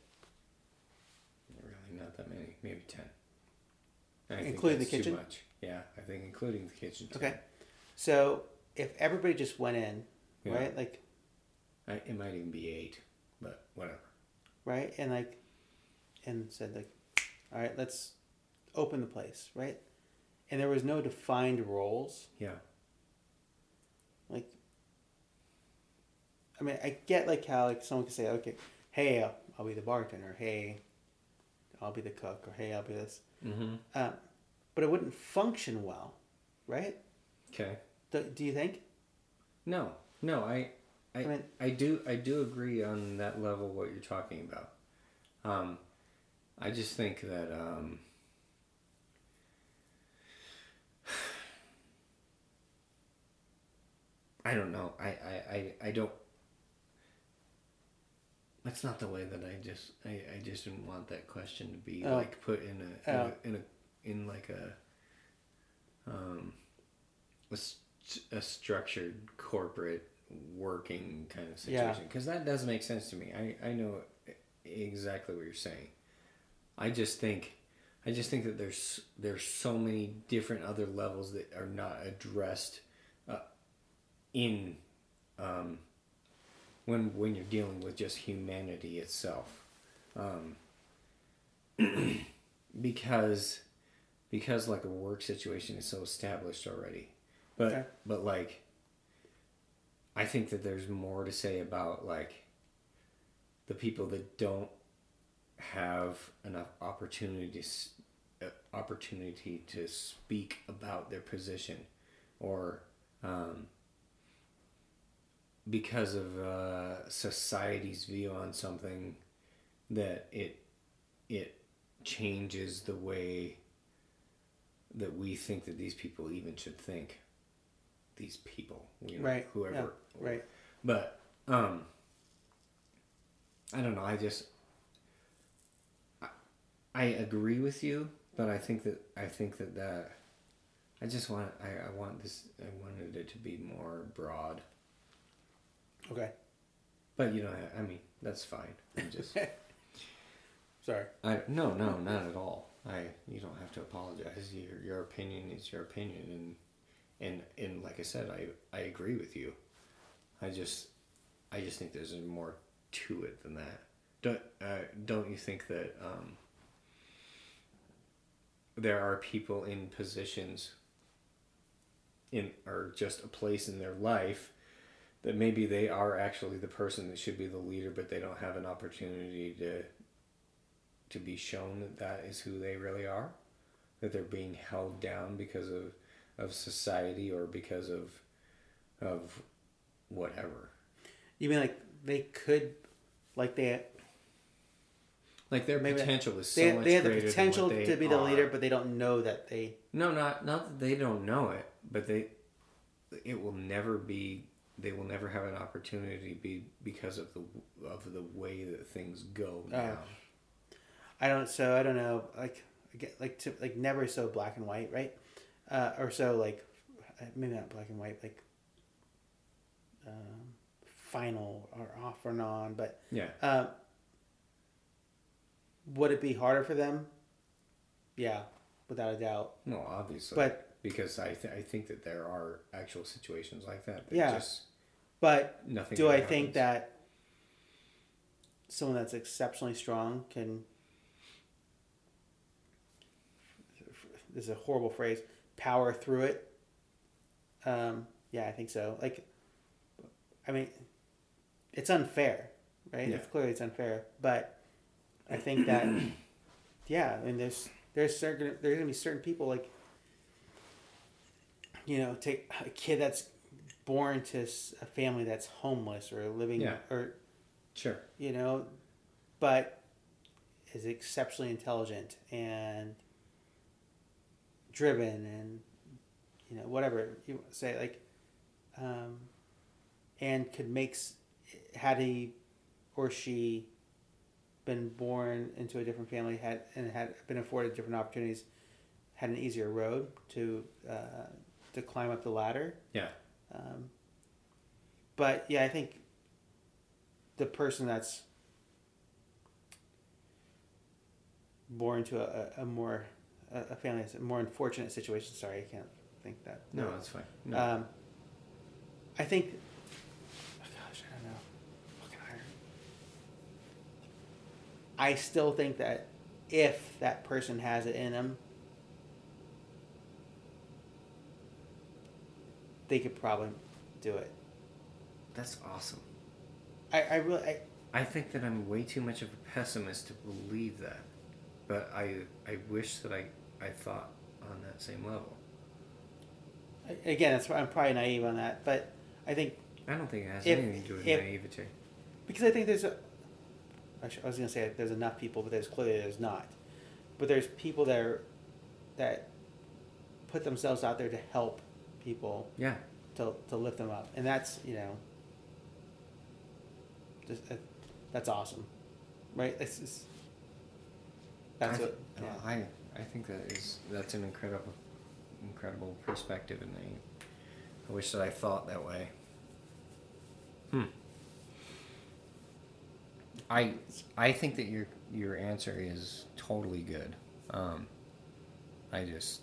not that many, maybe ten. I think Including the that's too kitchen? much. Yeah, I think including the kitchen. 10. Okay. So, if everybody just went in, Yeah. right, like I, it might even be eight, but whatever. right, and like, and said like, all right, let's open the place, right, and there was no defined roles, Yeah. like. I mean, I get like how like someone could say, okay, hey, I'll, I'll be the bartender. Hey, I'll be the cook, or hey, I'll be this. Mm-hmm. Uh, but it wouldn't function well, right? Okay. Do, do you think? No, no, I, I, I I, do, I do agree on that level what you're talking about. Um, I just think that um, I don't know. I, I, I, I don't. That's not the way that I just I, I just didn't want that question to be Oh. like put in a in, Oh. a, in a in like a um a, st- a structured corporate working kind of situation because that does make sense to me. I I know exactly what you're saying. I just think I just think that there's there's so many different other levels that are not addressed uh, in um, when when you're dealing with just humanity itself, um, because because like a work situation is so established already, but Okay. but like I think that there's more to say about like the people that don't have enough opportunities uh, opportunity to speak about their position or um, because of uh, society's view on something that it it changes the way that we think that these people even should think these people you know, Right. whoever Yeah. Right. but um I don't know, I just I, I agree with you, but I think that I think that that I just want I, I want this I wanted it to be more broad. Okay. But you know, I, I mean, that's fine. I'm just Sorry. I no, no, not at all. I you don't have to apologize. Your your opinion is your opinion and and and like I said, I I agree with you. I just I just think there's more to it than that. Don't uh, don't you think that um, there are people in positions in or just a place in their life that maybe they are actually the person that should be the leader, but they don't have an opportunity to to be shown that that is who they really are, that they're being held down because of of society or because of of whatever. You mean like they could, like they Like their Maybe potential is so they, much they have the potential they to be the are. leader, but they don't know that they. No, not not that they don't know it, but they it will never be they will never have an opportunity be because of the of the way that things go now. I don't. So I don't know. Like get like to, like never so black and white, right? Uh, or so like uh, maybe not black and white, like um, final or off or on. But Yeah. um, would it be harder for them? Yeah, without a doubt. No, obviously. But because I th- I think that there are actual situations like that. that Yeah. Just but nothing. do I think that someone that's exceptionally strong can? This is a horrible phrase. Power through it. Um, yeah, I think so. Like, I mean, it's unfair, right? Yeah. It's clearly it's unfair, but I think that, yeah, I mean, there's there's certain there's gonna be certain people like, you know, take a kid that's born to a family that's homeless or living Yeah. or Sure. you know, but is exceptionally intelligent and driven and you know whatever you say like um, and could make had he or she been born into a different family had and had been afforded different opportunities had an easier road to uh, to climb up the ladder Yeah. um, but yeah, I think the person that's born to a, a, more a, a family that's a more unfortunate situation. Sorry, I can't think that. No, that's fine. No. Um, I think. oh gosh, I don't know. Fucking iron. I still think that if that person has it in them, they could probably do it. that's awesome. I, I really, I, I think that I'm way too much of a pessimist to believe that, but I I wish that I I thought on that same level. I- again, that's I'm probably naive on that, but I think I don't think it has If- anything to do with if- naivety. because I think there's a. Actually, I was gonna say there's enough people, but there's clearly there's not. But there's people that are, that put themselves out there to help people Yeah. to to lift them up, and that's you know. Just uh, that's awesome, right? It's just, that's I, what. th- Yeah. I I think that is that's an incredible incredible perspective, and I I wish that I thought that way. Hmm. I I think that your your answer is totally good. Um, I just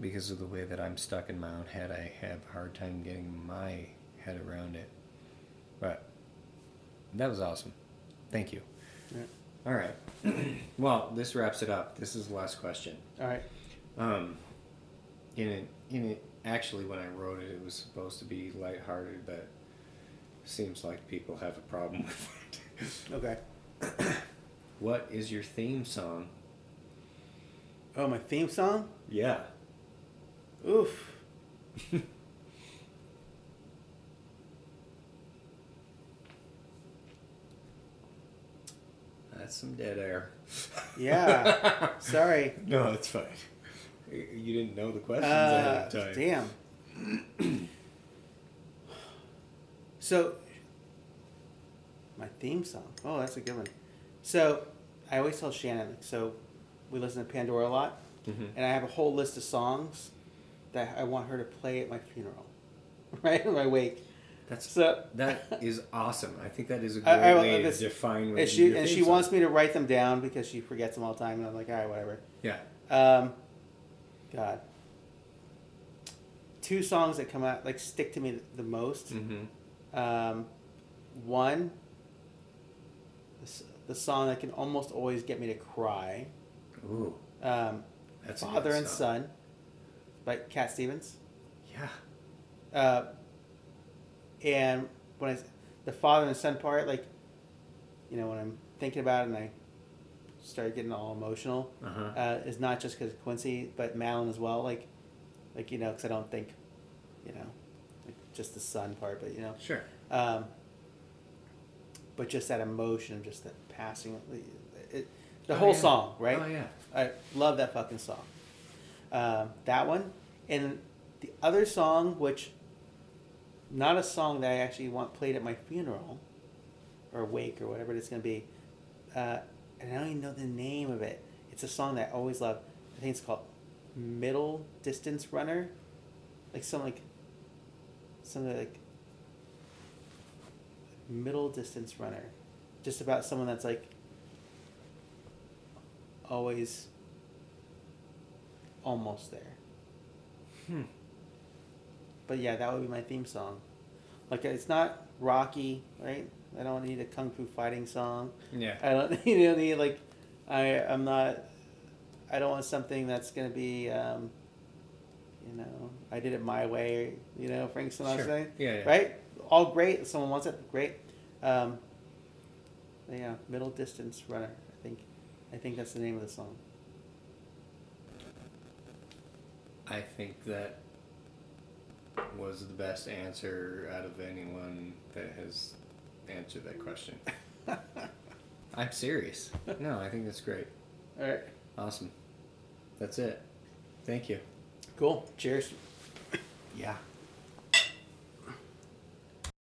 because of the way that I'm stuck in my own head, I have a hard time getting my head around it. But that was awesome. Thank you. Yeah. All right. well, this wraps it up. This is the last question. All right. Um, in it, in it, actually, when I wrote it, it was supposed to be lighthearted, but seems like people have a problem with it. Okay. what is your theme song? Oh, my theme song. Yeah. Oof. That's some dead air. Yeah. Sorry. No, it's fine. You didn't know the questions Uh, ahead of time. damn. so, my theme song. Oh, that's a good one. So, I always tell Shannon. So, we listen to Pandora a lot, Mhm. and I have a whole list of songs that I want her to play at my funeral, right? My wake. That's So that is awesome. I think that is a great I- I- way this- to define what and she and she song- wants me to write them down because she forgets them all the time, and I'm like, all right, whatever. Yeah. Um, God. Two songs that come out like stick to me the most. Mm-hmm. Um, one, the, the song that can almost always get me to cry. Ooh, Um, that's Father and. Son by Cat Stevens. Yeah. Uh, and when I, the father and son part, like, you know, when I'm thinking about it and I started getting all emotional, Uh-huh. uh, is not just because Quincy, but Malin as well. Like, like you know, because I don't think, you know, like just the son part, but you know, Sure. um, but just that emotion of just that passing, the- it, the Oh, whole yeah. song, right? Oh yeah. I love that fucking song. Um, that one, and the other song, which not a song that I actually want played at my funeral or wake or whatever it's gonna be. Uh, and I don't even know the name of it. It's a song that I always love. I think it's called Middle Distance Runner, like some like something like Middle Distance Runner, just about someone that's like always almost there. Hmm. But yeah, that would be my theme song. Like it's not Rocky, right? I don't need a kung fu fighting song. Yeah. I don't you know need like I I'm not I don't want something that's gonna be um, you know I did it my way. You know Frank Sinatra, Sure. Yeah, yeah. right? All great. If someone wants it, great. Um, yeah, middle distance runner. I think I think that's the name of the song. I think that was the best answer out of anyone that has answered that question. I'm serious. No, I think that's great. All right. Awesome. That's it. Thank you. Cool. Cheers. Yeah.